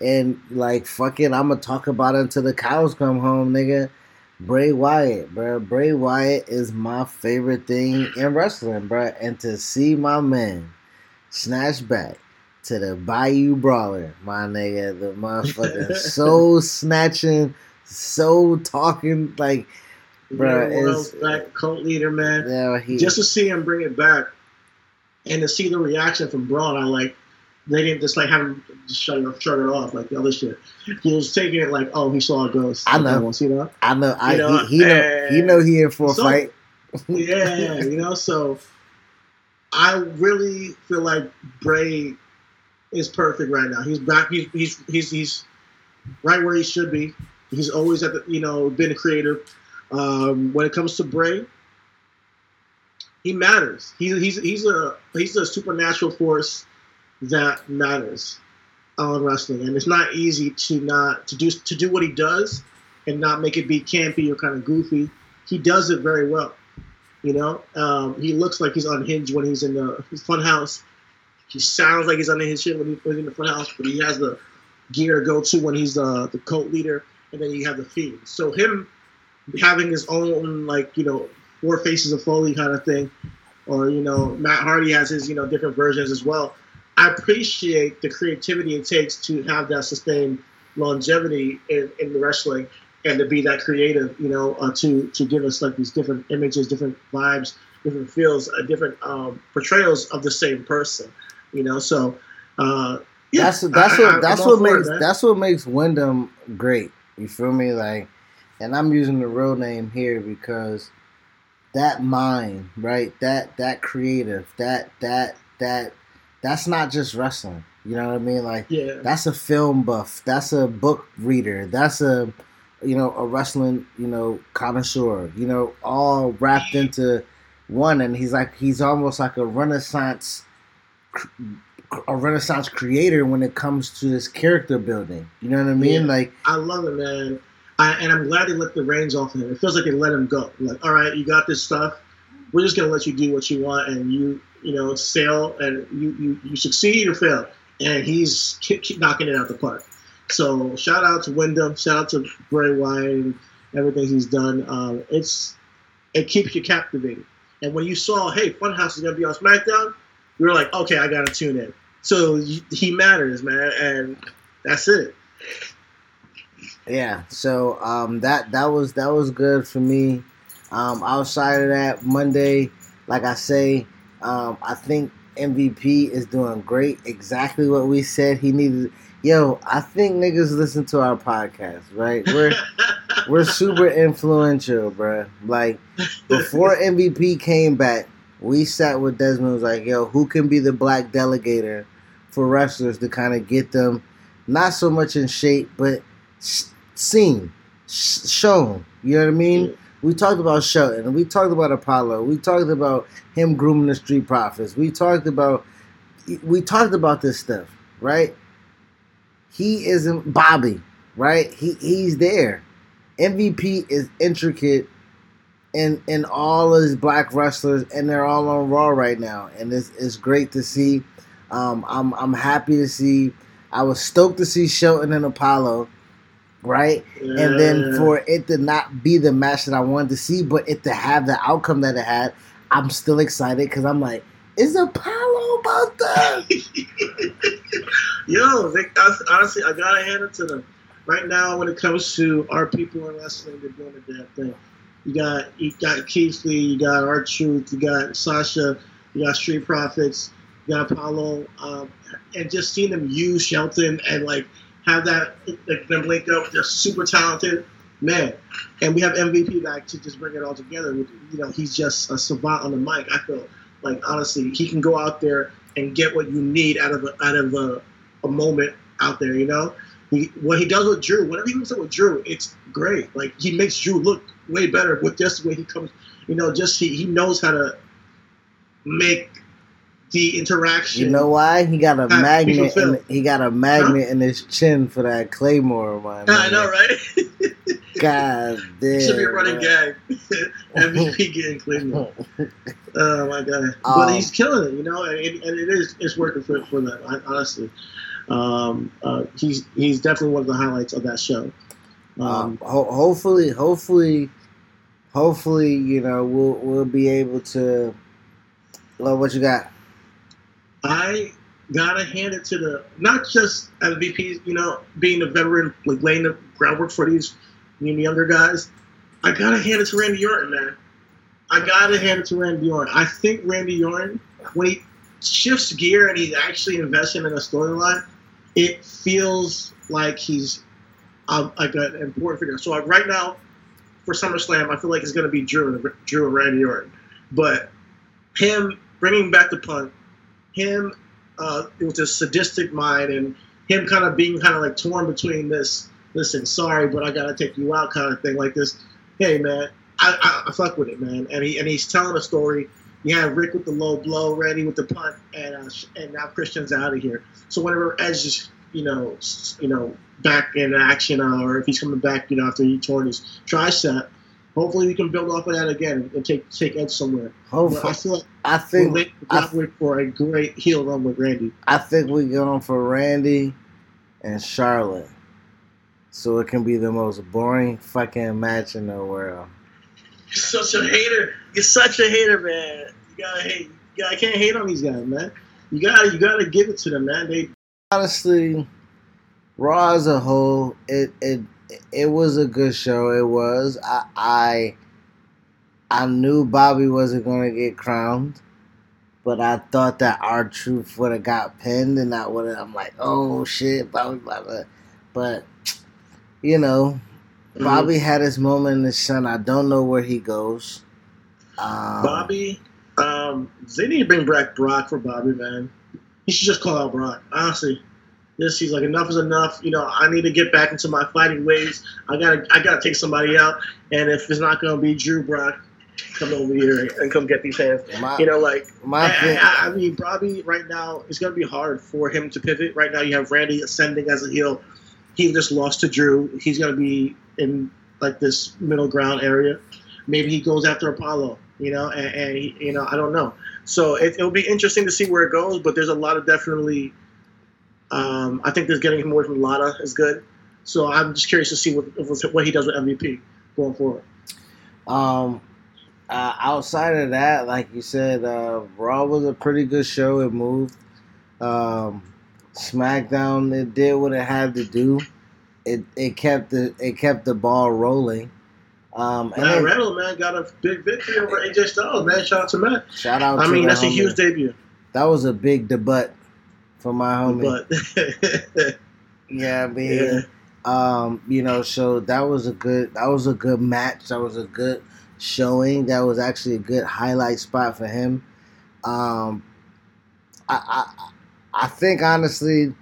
and like fuck it, I'm gonna talk about it until the cows come home, nigga. Bray Wyatt, bro. Bray Wyatt is my favorite thing in wrestling, bro. And to see my man snatch back to the Bayou Brawler, my nigga, the motherfucker, so snatching, so talking, like, You know, it's- cult leader, man. yeah, he. Just to see him bring it back, and to see the reaction from Braun, I like. They didn't just like have him just shut it, shut it off like the other shit. He was taking it like, oh, he saw a ghost. I know. See that? I know, I you know, he, he know, he know he in for a so- fight. yeah, you know, so I really feel like Bray is perfect right now. He's back. He's he's he's, he's right where he should be. He's always at the you know been a creative. Um, when it comes to Bray, he matters. He, he's he's a he's a supernatural force that matters on wrestling, and it's not easy to not to do to do what he does and not make it be campy or kind of goofy. He does it very well. You know, um, he looks like he's unhinged when he's in the his fun house. He sounds like he's unhinged shit when, he, when he's in the fun house, but he has the gear to go to when he's uh, the cult leader, and then you have the fiend. So him having his own like you know four faces of Foley kind of thing, or you know Matt Hardy has his you know different versions as well. I appreciate the creativity it takes to have that sustained longevity in, in the wrestling and to be that creative, you know, uh, to to give us like these different images, different vibes, different feels, uh, different um, portrayals of the same person, you know. So, uh, yeah, that's that's I- I- what I'm that's what it, makes that's what makes Windham great. You feel me? Like, and I'm using the real name here because that mind, right? That that creative, that that that that's not just wrestling. You know what I mean? Like, yeah, that's a film buff. That's a book reader. That's a you know a wrestling you know connoisseur. You know, all wrapped into one. And he's like he's almost like a renaissance a renaissance creator when it comes to this character building. You know what I mean? Yeah. Like I love it, man. I, and I'm glad they let the reins off him. It feels like they let him go. Like, all right, you got this stuff. We're just gonna let you do what you want, and you, you know, sail, and you, you, you succeed or fail. And he's knocking it out the park. So shout out to Windham. Shout out to Bray Wyatt and everything he's done. Um, it's it keeps you captivated. And when you saw, hey, Funhouse is gonna be on SmackDown, we were like, okay, I gotta tune in. So he matters, man, and that's it. Yeah. So um, that that was that was good for me. Um, outside of that, Monday, like I say, um, I think MVP is doing great. Exactly what we said he needed. Yo, I think niggas listen to our podcast, right? We're we're super influential, bro. Like before MVP came back, we sat with Desmond. Was like, yo, who can be the black delegator for wrestlers to kind of get them, not so much in shape, but seen, shown. You know what I mean? We talked about Shelton. We talked about Apollo. We talked about him grooming the Street Profits. We talked about we talked about this stuff, right? He isn't Bobby, right? He he's there. MVP is intricate in in all his black wrestlers, and they're all on Raw right now, and it's it's great to see. Um, I'm I'm happy to see. I was stoked to see Shelton and Apollo right? Yeah. And then for it to not be the match that I wanted to see, but it to have the outcome that it had, I'm still excited because I'm like, is Apollo about that? Yo, they, honestly, I gotta hand it to them. Right now, when it comes to our people in wrestling, they're doing the damn thing. You got you got Keith Lee, you got R-Truth, you got Sasha, you got Street Profits, you got Apollo, um, and just seeing them use Shelton and like have that like, them link up. They're super talented, man. And we have MVP back to just bring it all together. You know, he's just a savant on the mic. I feel like honestly, he can go out there and get what you need out of a, out of a, a moment out there. You know, he, what he does with Drew, whatever he does with Drew, it's great. Like he makes Drew look way better with just the way he comes. You know, just he, he knows how to make the interaction. You know why? He got a magnet. In, he got a magnet huh? in his chin for that claymore, man. I know, right? God damn. Should be a running man. gag. MVP getting claymore. oh my god! Um, but he's killing it, you know, and, and it is it's working for for them. Honestly, um, uh, he's he's definitely one of the highlights of that show. Um, um, ho- hopefully, hopefully, hopefully, you know, we'll we'll be able to. Well, what you got? I gotta hand it to the not just MVPs, you know, being a veteran, like laying the groundwork for these you the younger guys. I gotta hand it to Randy Orton, man. I gotta hand it to Randy Orton. I think Randy Orton, when he shifts gear and he's actually investing in a storyline, it feels like he's um, like an important figure. So right now, for SummerSlam, I feel like it's gonna be Drew and Drew and Randy Orton, but him bringing back the punt him uh, with a sadistic mind and him kind of being kind of like torn between this listen sorry but i gotta take you out kind of thing like this. Hey man i, I, I fuck with it man. And he and he's telling a story. You have rick with the low blow randy with the punt and uh, and now christian's out of here. So whenever edge is you know you know back in action uh, or if he's coming back you know after he torn his tricep hopefully we can build off of that again and take take Edge somewhere. Hopefully, but I feel like I think we're I, for a great heel run with Randy. I think we're going for Randy and Charlotte, so it can be the most boring fucking match in the world. You're such a hater. You're such a hater, man. You gotta hate. You gotta, I can't hate on these guys, man. You gotta you gotta give it to them, man. They honestly, Raw as a whole, it it it was a good show. It was. I I, I knew Bobby wasn't gonna get crowned, but I thought that R-Truth would have got pinned, and that would. I'm like, oh shit, Bobby, Bobby. But you know, mm-hmm. Bobby had his moment in the sun. I don't know where he goes. Um, Bobby, um, they need to bring back Brock for Bobby, man. He should just call out Brock, honestly this he's like enough is enough. You know i need to get back into my fighting ways. I gotta i gotta take somebody out. And if it's not gonna be drew brock come over here and come get these hands. My, you know like my I, I, I, mean Bobby right now it's gonna be hard for him to pivot. Right now you have randy ascending as a heel. He just lost to drew. He's gonna be in like this middle ground area. Maybe he goes after apollo you know and, and he, you know i don't know. So it, it'll be interesting to see where it goes but there's a lot of definitely um, I think there's getting him away from Lana is good. So I'm just curious to see what what he does with MVP going forward. Um, uh, outside of that, like you said, uh, Raw was a pretty good show. It moved. Um, SmackDown it did what it had to do. It it kept the it kept the ball rolling. Um, and Matt Riddle, man, got a big victory over AJ Styles, man. Shout out to Matt. shout out. I mean, that's a huge debut. That was a big debut for my homie. But yeah, I mean, yeah, um, you know, so that was a good that was a good match. That was a good showing. That was actually a good highlight spot for him. Um, I I, I think honestly,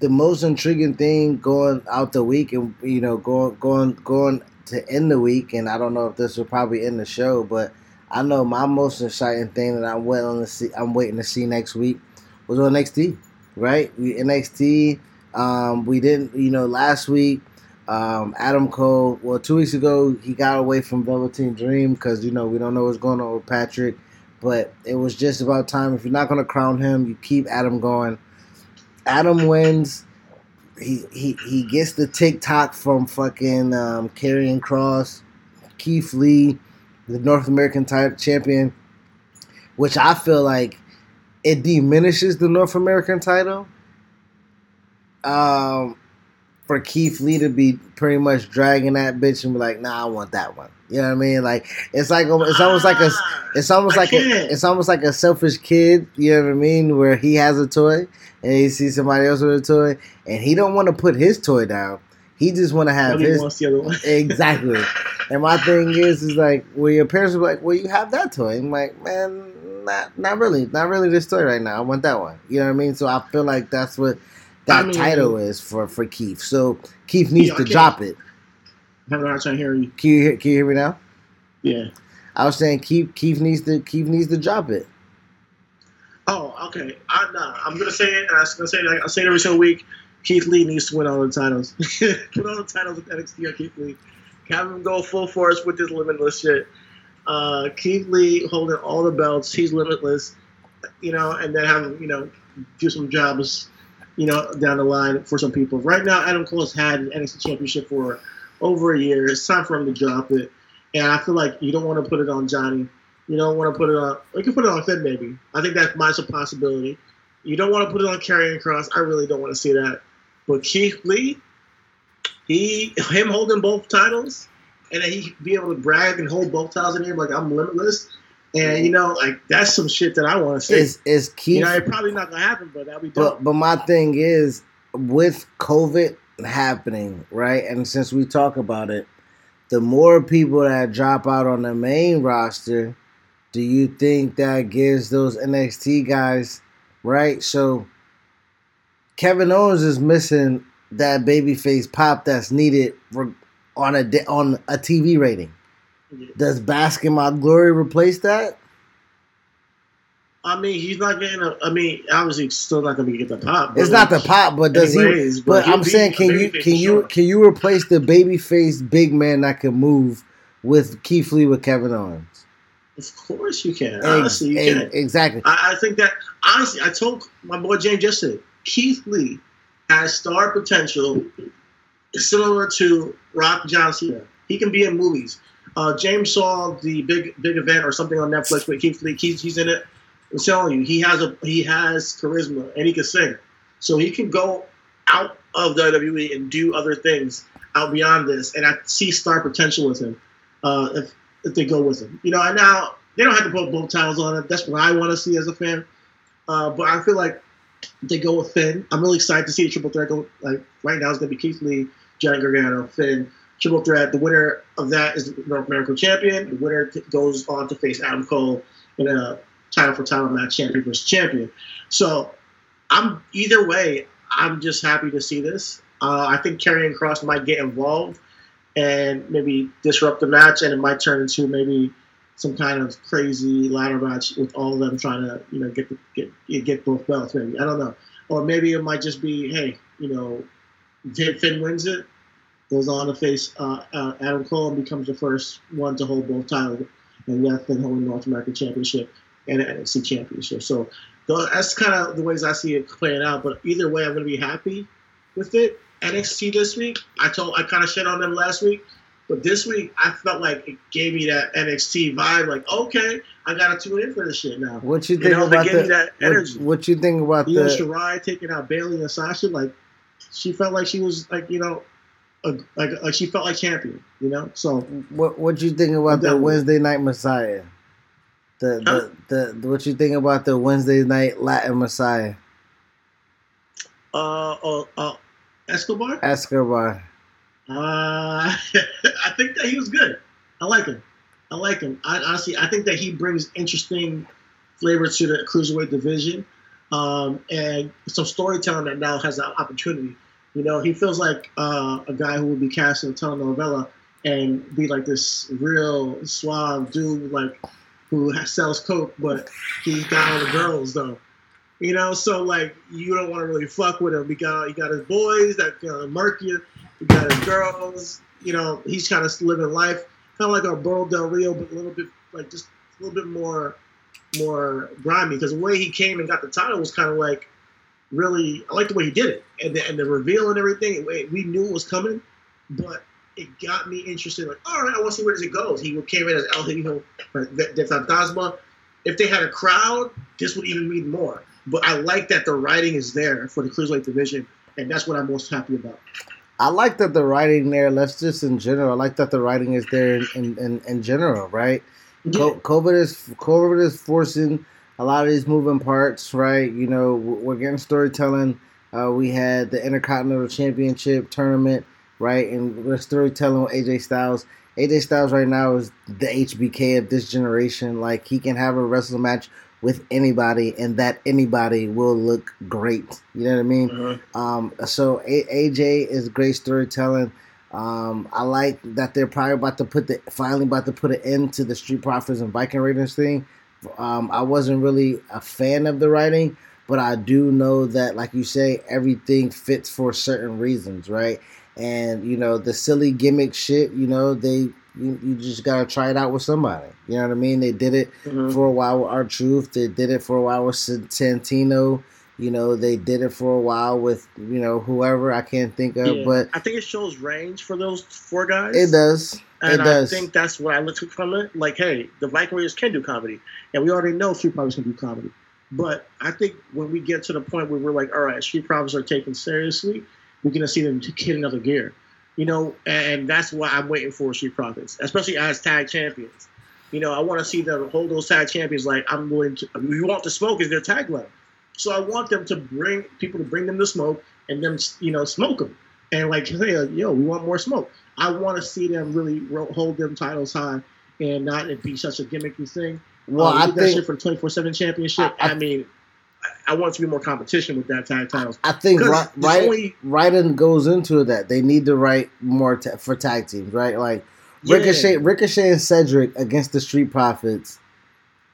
the most intriguing thing going out the week and you know going going going to end the week, and I don't know if this will probably end the show, but I know my most exciting thing that I'm waiting to see I'm waiting to see next week was on NXT. Right, we NXT. Um, we didn't, you know, last week, um, Adam Cole, well, two weeks ago, he got away from Velveteen Dream because, you know, we don't know what's going on with Patrick. But it was just about time. If you're not going to crown him, you keep Adam going. Adam wins. He, he, he gets the TikTok from fucking um, Karrion Kross, Keith Lee, the North American type champion, which I feel like it diminishes the North American title um, for Keith Lee to be pretty much dragging that bitch and be like, "Nah, I want that one." You know what I mean? Like it's like it's almost like a it's almost like a, it's almost like a selfish kid. You know what I mean? Where he has a toy and he sees somebody else with a toy, and he don't want to put his toy down. He just want to have Nobody his wants the other one. exactly. and my thing is, is like, well, your parents were like, well, you have that toy. I'm like, man, not not really, not really this story right now. I want that one. You know what I mean? So I feel like that's what that I mean- title is for for Keith. So Keith needs Yeah, to drop it. I'm not trying to hear you. Can you hear, can you hear me now? Yeah. I was saying Keith Keith needs to Keith needs to drop it. Oh, okay. I, nah, I'm gonna say it. and I was gonna say it. I say it every single week. Keith Lee needs to win all the titles. win all the titles with NXT on Keith Lee. Have him go full force with this limitless shit. Uh, Keith Lee holding all the belts. He's limitless. You know, and then have you know, do some jobs, you know, down the line for some people. Right now, Adam Cole has had an NXT championship for over a year. It's time for him to drop it. And I feel like you don't want to put it on Johnny. You don't want to put it on. You can put it on Finn, maybe. I think that might be a possibility. You don't want to put it on Karrion Kross. I really don't want to see that. But Keith Lee, he him holding both titles, and then he be able to brag and hold both titles in here like I'm limitless. And you know, like that's some shit that I want to see. Is is Keith? you know, it's probably not gonna happen, but that'll be dope. But but my thing is with COVID happening, right? And since we talk about it, the more people that drop out on the main roster, do you think that gives those NXT guys right? So Kevin Owens is missing that babyface pop that's needed for, on a on a TV rating. Does Bask in My Glory replace that? I mean, he's not getting a. I mean, obviously, he's still not gonna get the pop. It's not the pop, but does he? anyways, But I'm saying, can you can you can you replace the babyface big man that can move with Keith Lee with Kevin Owens? Of course, you can. Honestly, you can. exactly. I, I think that honestly, I told my boy James yesterday. Keith Lee has star potential similar to Rock John Cena. He can be in movies. Uh, James saw the big big event or something on Netflix with Keith Lee. Keith, he's in it. I'm telling you, he has a he has charisma and he can sing, so he can go out of WWE and do other things out beyond this. And I see star potential with him uh, if if they go with him. You know, and now they don't have to put both titles on it. That's what I want to see as a fan. Uh, but I feel like they go with Finn. I'm really excited to see a triple threat go. Like right now, it's gonna be Keith Lee, Johnny Gargano, Finn. Triple threat. The winner of that is the North American champion. The winner t- goes on to face Adam Cole in a title for title match, champion versus champion. So I'm either way. I'm just happy to see this. Uh, I think Karrion Kross might get involved and maybe disrupt the match, and it might turn into maybe some kind of crazy ladder match with all of them trying to, you know, get the, get get both belts. Maybe I don't know, or maybe it might just be, hey, you know, Finn Finn wins it, goes on to face uh, uh, Adam Cole and becomes the first one to hold both titles, and left Finn holding the North American Championship and an NXT Championship. So that's kind of the ways I see it playing out. But either way, I'm going to be happy with it. NXT this week, I told I kind of shit on them last week, But this week, I felt like it gave me that NXT vibe. Like, okay, I gotta tune in for this shit now. What you think you know, about the, that energy? What, what, you think about the know, Shirai taking out Bayley and Sasha? Like, she felt like she was like you know, a, like like she felt like champion. You know, so what what you think about the Wednesday Night Messiah? The, the the what you think about the Wednesday Night Latin Messiah? Uh, uh, uh Escobar. Escobar. Uh, I think that he was good. I like him. I like him. I honestly, I think that he brings interesting flavor to the cruiserweight division, um, and some storytelling that now has an opportunity. You know, he feels like uh, a guy who would be cast in a telenovela and be like this real suave dude, like who sells coke, but he's got all the girls though. You know, so like you don't want to really fuck with him. He got he got his boys that uh, murk you. He got his girls. You know, he's kind of living life, kind of like a Burl Del Rio, but a little bit like just a little bit more more grimy. Because the way he came and got the title was kind of like really. I like the way he did it, and the, and the reveal and everything. We knew it was coming, but it got me interested. Like, all right, I want to see where does it goes. He came in as El Hijo del Fantasma. If they had a crowd, this would even mean more. But I like that the writing is there for the cruiserweight division, and that's what I'm most happy about. I like that the writing there. Let's just in general. I like that the writing is there in in, in general, right? Yeah. COVID is COVID is forcing a lot of these moving parts, right? You know, we're getting storytelling. Uh, we had the Intercontinental Championship tournament, right? And we're storytelling with AJ Styles. AJ Styles right now is the HBK of this generation. Like he can have a wrestling match with anybody, and that anybody will look great. You know what I mean? Uh-huh. Um, so a- AJ is great storytelling. Um, I like that they're probably about to put the finally about to put an end to the Street Profits and Viking Raiders thing. Um, I wasn't really a fan of the writing, but I do know that, like you say, everything fits for certain reasons, right? And you know the silly gimmick shit. You know they you, you just gotta try it out with somebody. You know what I mean? They did it mm-hmm. for a while with R-Truth. They did it for a while with Santino. You know, they did it for a while with you know whoever I can't think of. Yeah. But I think it shows range for those four guys. It does. And. I think that's what I took from it. Like, hey, the Viking Raiders can do comedy, and we already know Street Profits can do comedy. But I think when we get to the point where we're like, all right, Street Profits are taken seriously, we're gonna see them hit another gear you know, and that's why I'm waiting for Street Profits, especially as tag champions. You know, I want to see them hold those tag champions like I'm willing to. We want the smoke is their tag tagline, so I want them to bring people to bring them the smoke and them, you know, smoke them and like say, yo, we want more smoke. I want to see them really hold them titles high and not it be such a gimmicky thing. Well, uh, I think that shit for the 24 seven championship. I, I, I mean, I want it to be more competition with that tag titles. I think right, right, only, writing goes into that. They need to write more ta- for tag teams, right? Like Ricochet, yeah. Ricochet and Cedric against the Street Profits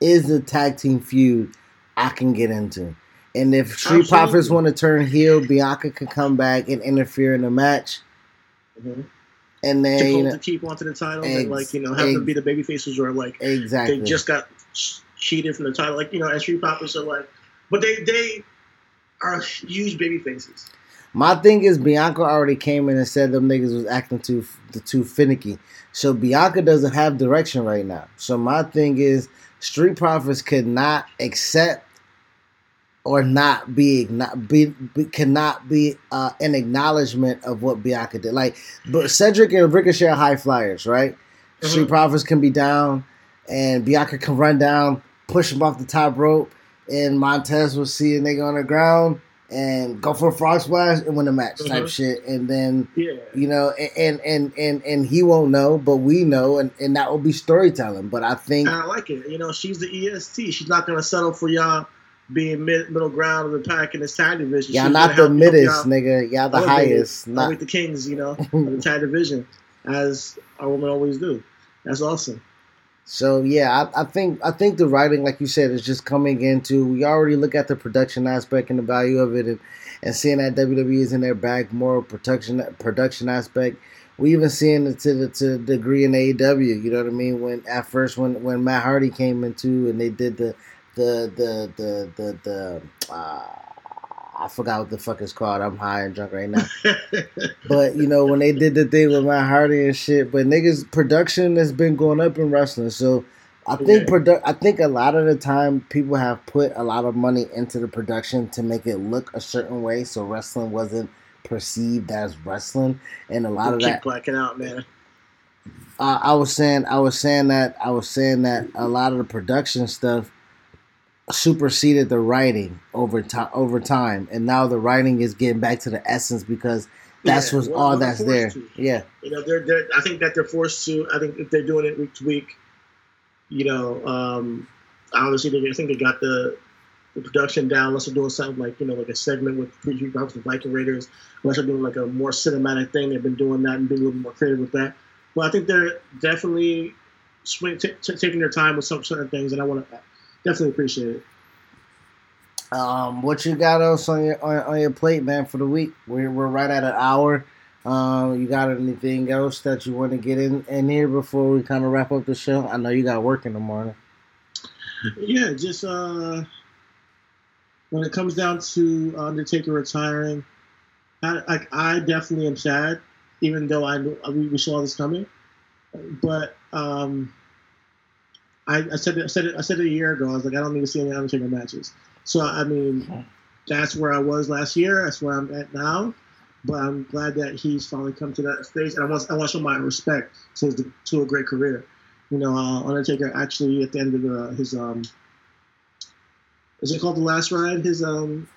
is the tag team feud I can get into. And if Street Absolutely. Profits want to turn heel, Bianca can come back and interfere in the match. Mm-hmm. And then to, know, to keep onto the title, ex- and like you know, have ex- them be the baby faces, or like exactly they just got cheated from the title. Like you know, and Street Profits are like but they they are huge baby faces. My thing is Bianca already came in and said them niggas was acting too too finicky. So Bianca doesn't have direction right now. So my thing is Street Profits could not accept or not be not be, be cannot be uh, an acknowledgement of what Bianca did. Like, but Cedric and Ricochet are high flyers, right? Mm-hmm. Street Profits can be down, and Bianca can run down, push him off the top rope, and Montez will see a nigga on the ground and go for a frog splash and win the match type mm-hmm. shit. And then yeah. you know, and and and and he won't know, but we know, and, and that will be storytelling. But I think I like it. You know, she's the EST. She's not gonna settle for y'all being mid, middle ground of the pack in the tag division. Y'all not the middest, nigga. Y'all the highest. Not with the Kings, you know, the tag division, as our women always do. That's awesome. So yeah, I, I, think I think the writing, like you said, is just coming into. We already look at the production aspect and the value of it, and, and seeing that WWE is in their back more production production aspect. We even seeing it to the to the degree in AEW. You know what I mean? When at first when when Matt Hardy came into and they did the the the the the, the uh, I forgot what the fuck it's called. I'm high and drunk right now. but you know when they did the thing with Matt Hardy and shit, but niggas production has been going up in wrestling, so. I think Yeah. produ- I think a lot of the time people have put a lot of money into the production to make it look a certain way, so wrestling wasn't perceived as wrestling, and a lot of keep that blacking out, man. uh, I was saying, I was saying that, I was saying that a lot of the production stuff superseded the writing over time, over time, and now the writing is getting back to the essence because that's Yeah, what's well, all that's there. to. Yeah, You know, they're, they're I think that they're forced to. I think if they're doing it week to week, you know, um, obviously they, I think they got the the production down. Unless they're doing something like you know, like a segment with preview with the Viking Raiders. Unless they're doing like a more cinematic thing, they've been doing that and being a little more creative with that. But I think they're definitely swing, t- t- taking their time with some certain things, and I want to definitely appreciate it. Um, what you got else on your on, on your plate, man, for the week? We're we're right at an hour. Um, you got anything else that you want to get in in here before we kind of wrap up the show? I know you got work in the morning. Yeah, just uh, when it comes down to Undertaker retiring, I, like I definitely am sad, even though I we, we saw this coming. But um, I, I said it, I said it I said it a year ago. I was like, I don't need to see any Undertaker matches. So I mean, that's where I was last year. That's where I'm at now. But I'm glad that he's finally come to that stage, and I want I want to show my respect to his, to a great career. You know, uh, Undertaker actually at the end of the, his um, is it called the Last Ride? His um,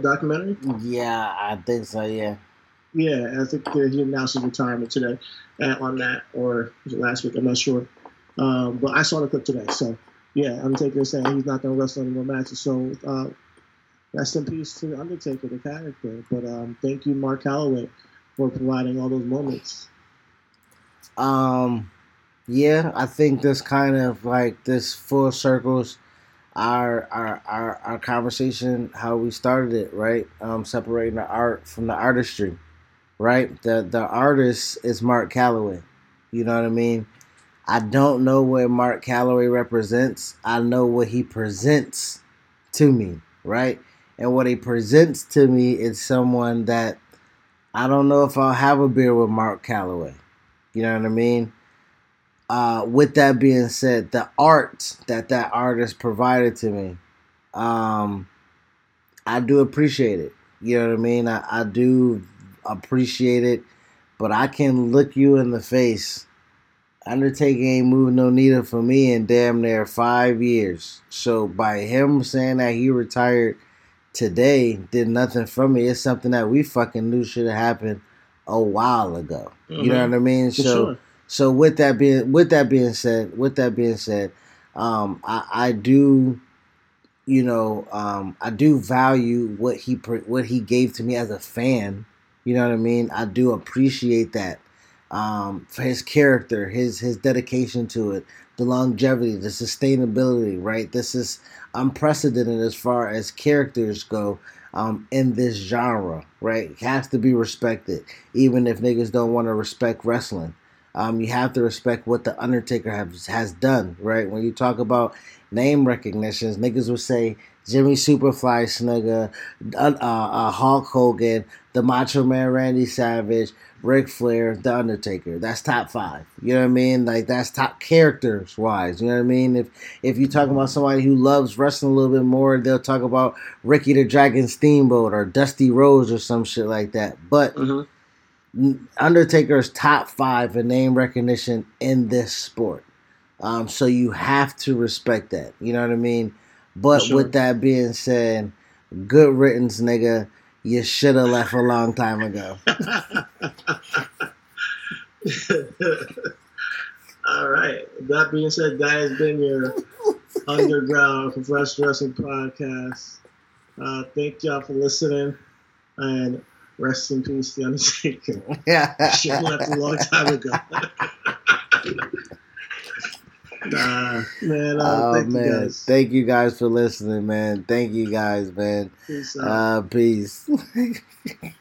documentary. Yeah, I think so. Yeah. Yeah, I think he announced his retirement today uh, on that, or was it last week? I'm not sure. Um, but I saw the clip today, so yeah, Undertaker is saying he's not going to wrestle any more matches. So uh, rest in peace to Undertaker, the character. But um, thank you, Mark Calaway, for providing all those moments. Um, yeah, I think this kind of like this full circles our our our, our conversation how we started it, right? Um, separating the art from the artistry, right? The the artist is Mark Calaway. You know what I mean? I don't know what Mark Calaway represents. I know what he presents to me, right? And what he presents to me is someone that I don't know if I'll have a beer with Mark Calaway. You know what I mean? Uh, with that being said, the art that that artist provided to me, um, I do appreciate it. You know what I mean? I, I do appreciate it, but I can look you in the face. Undertaker ain't moved no needle for me in damn near five years. So by him saying that he retired today did nothing for me. It's something that we fucking knew should have happened a while ago. You know what I mean? Mm-hmm. For so sure. so with that being with that being said, with that being said, um, I, I do, you know, um, I do value what he what he gave to me as a fan. You know what I mean? I do appreciate that um, for his character, his his dedication to it, the longevity, the sustainability. Right, this is unprecedented as far as characters go um, in this genre. Right, it has to be respected, even if niggas don't want to respect wrestling um, you have to respect what the Undertaker has has done, right? When you talk about name recognitions, niggas would say Jimmy Superfly Snuka, uh, uh, Hulk Hogan, the Macho Man Randy Savage, Ric Flair, the Undertaker. That's top five. You know what I mean? Like that's top characters wise. You know what I mean? If if you talking about somebody who loves wrestling a little bit more, they'll talk about Ricky the Dragon Steamboat or Dusty Rhodes or some shit like that. But Mhm. Undertaker's top five in name recognition in this sport. Um, so you have to respect that. You know what I mean? But sure. with that being said, good riddance, nigga. You should have left a long time ago. All right. That being said, that has been your underground professional wrestling podcast. Uh, thank y'all for listening, and rest in peace, the Undertaker. Yeah, should have left a long time ago. nah, man. Uh, oh thank you man, guys. thank you guys for listening, man. Thank you guys, man. Peace. Uh, peace.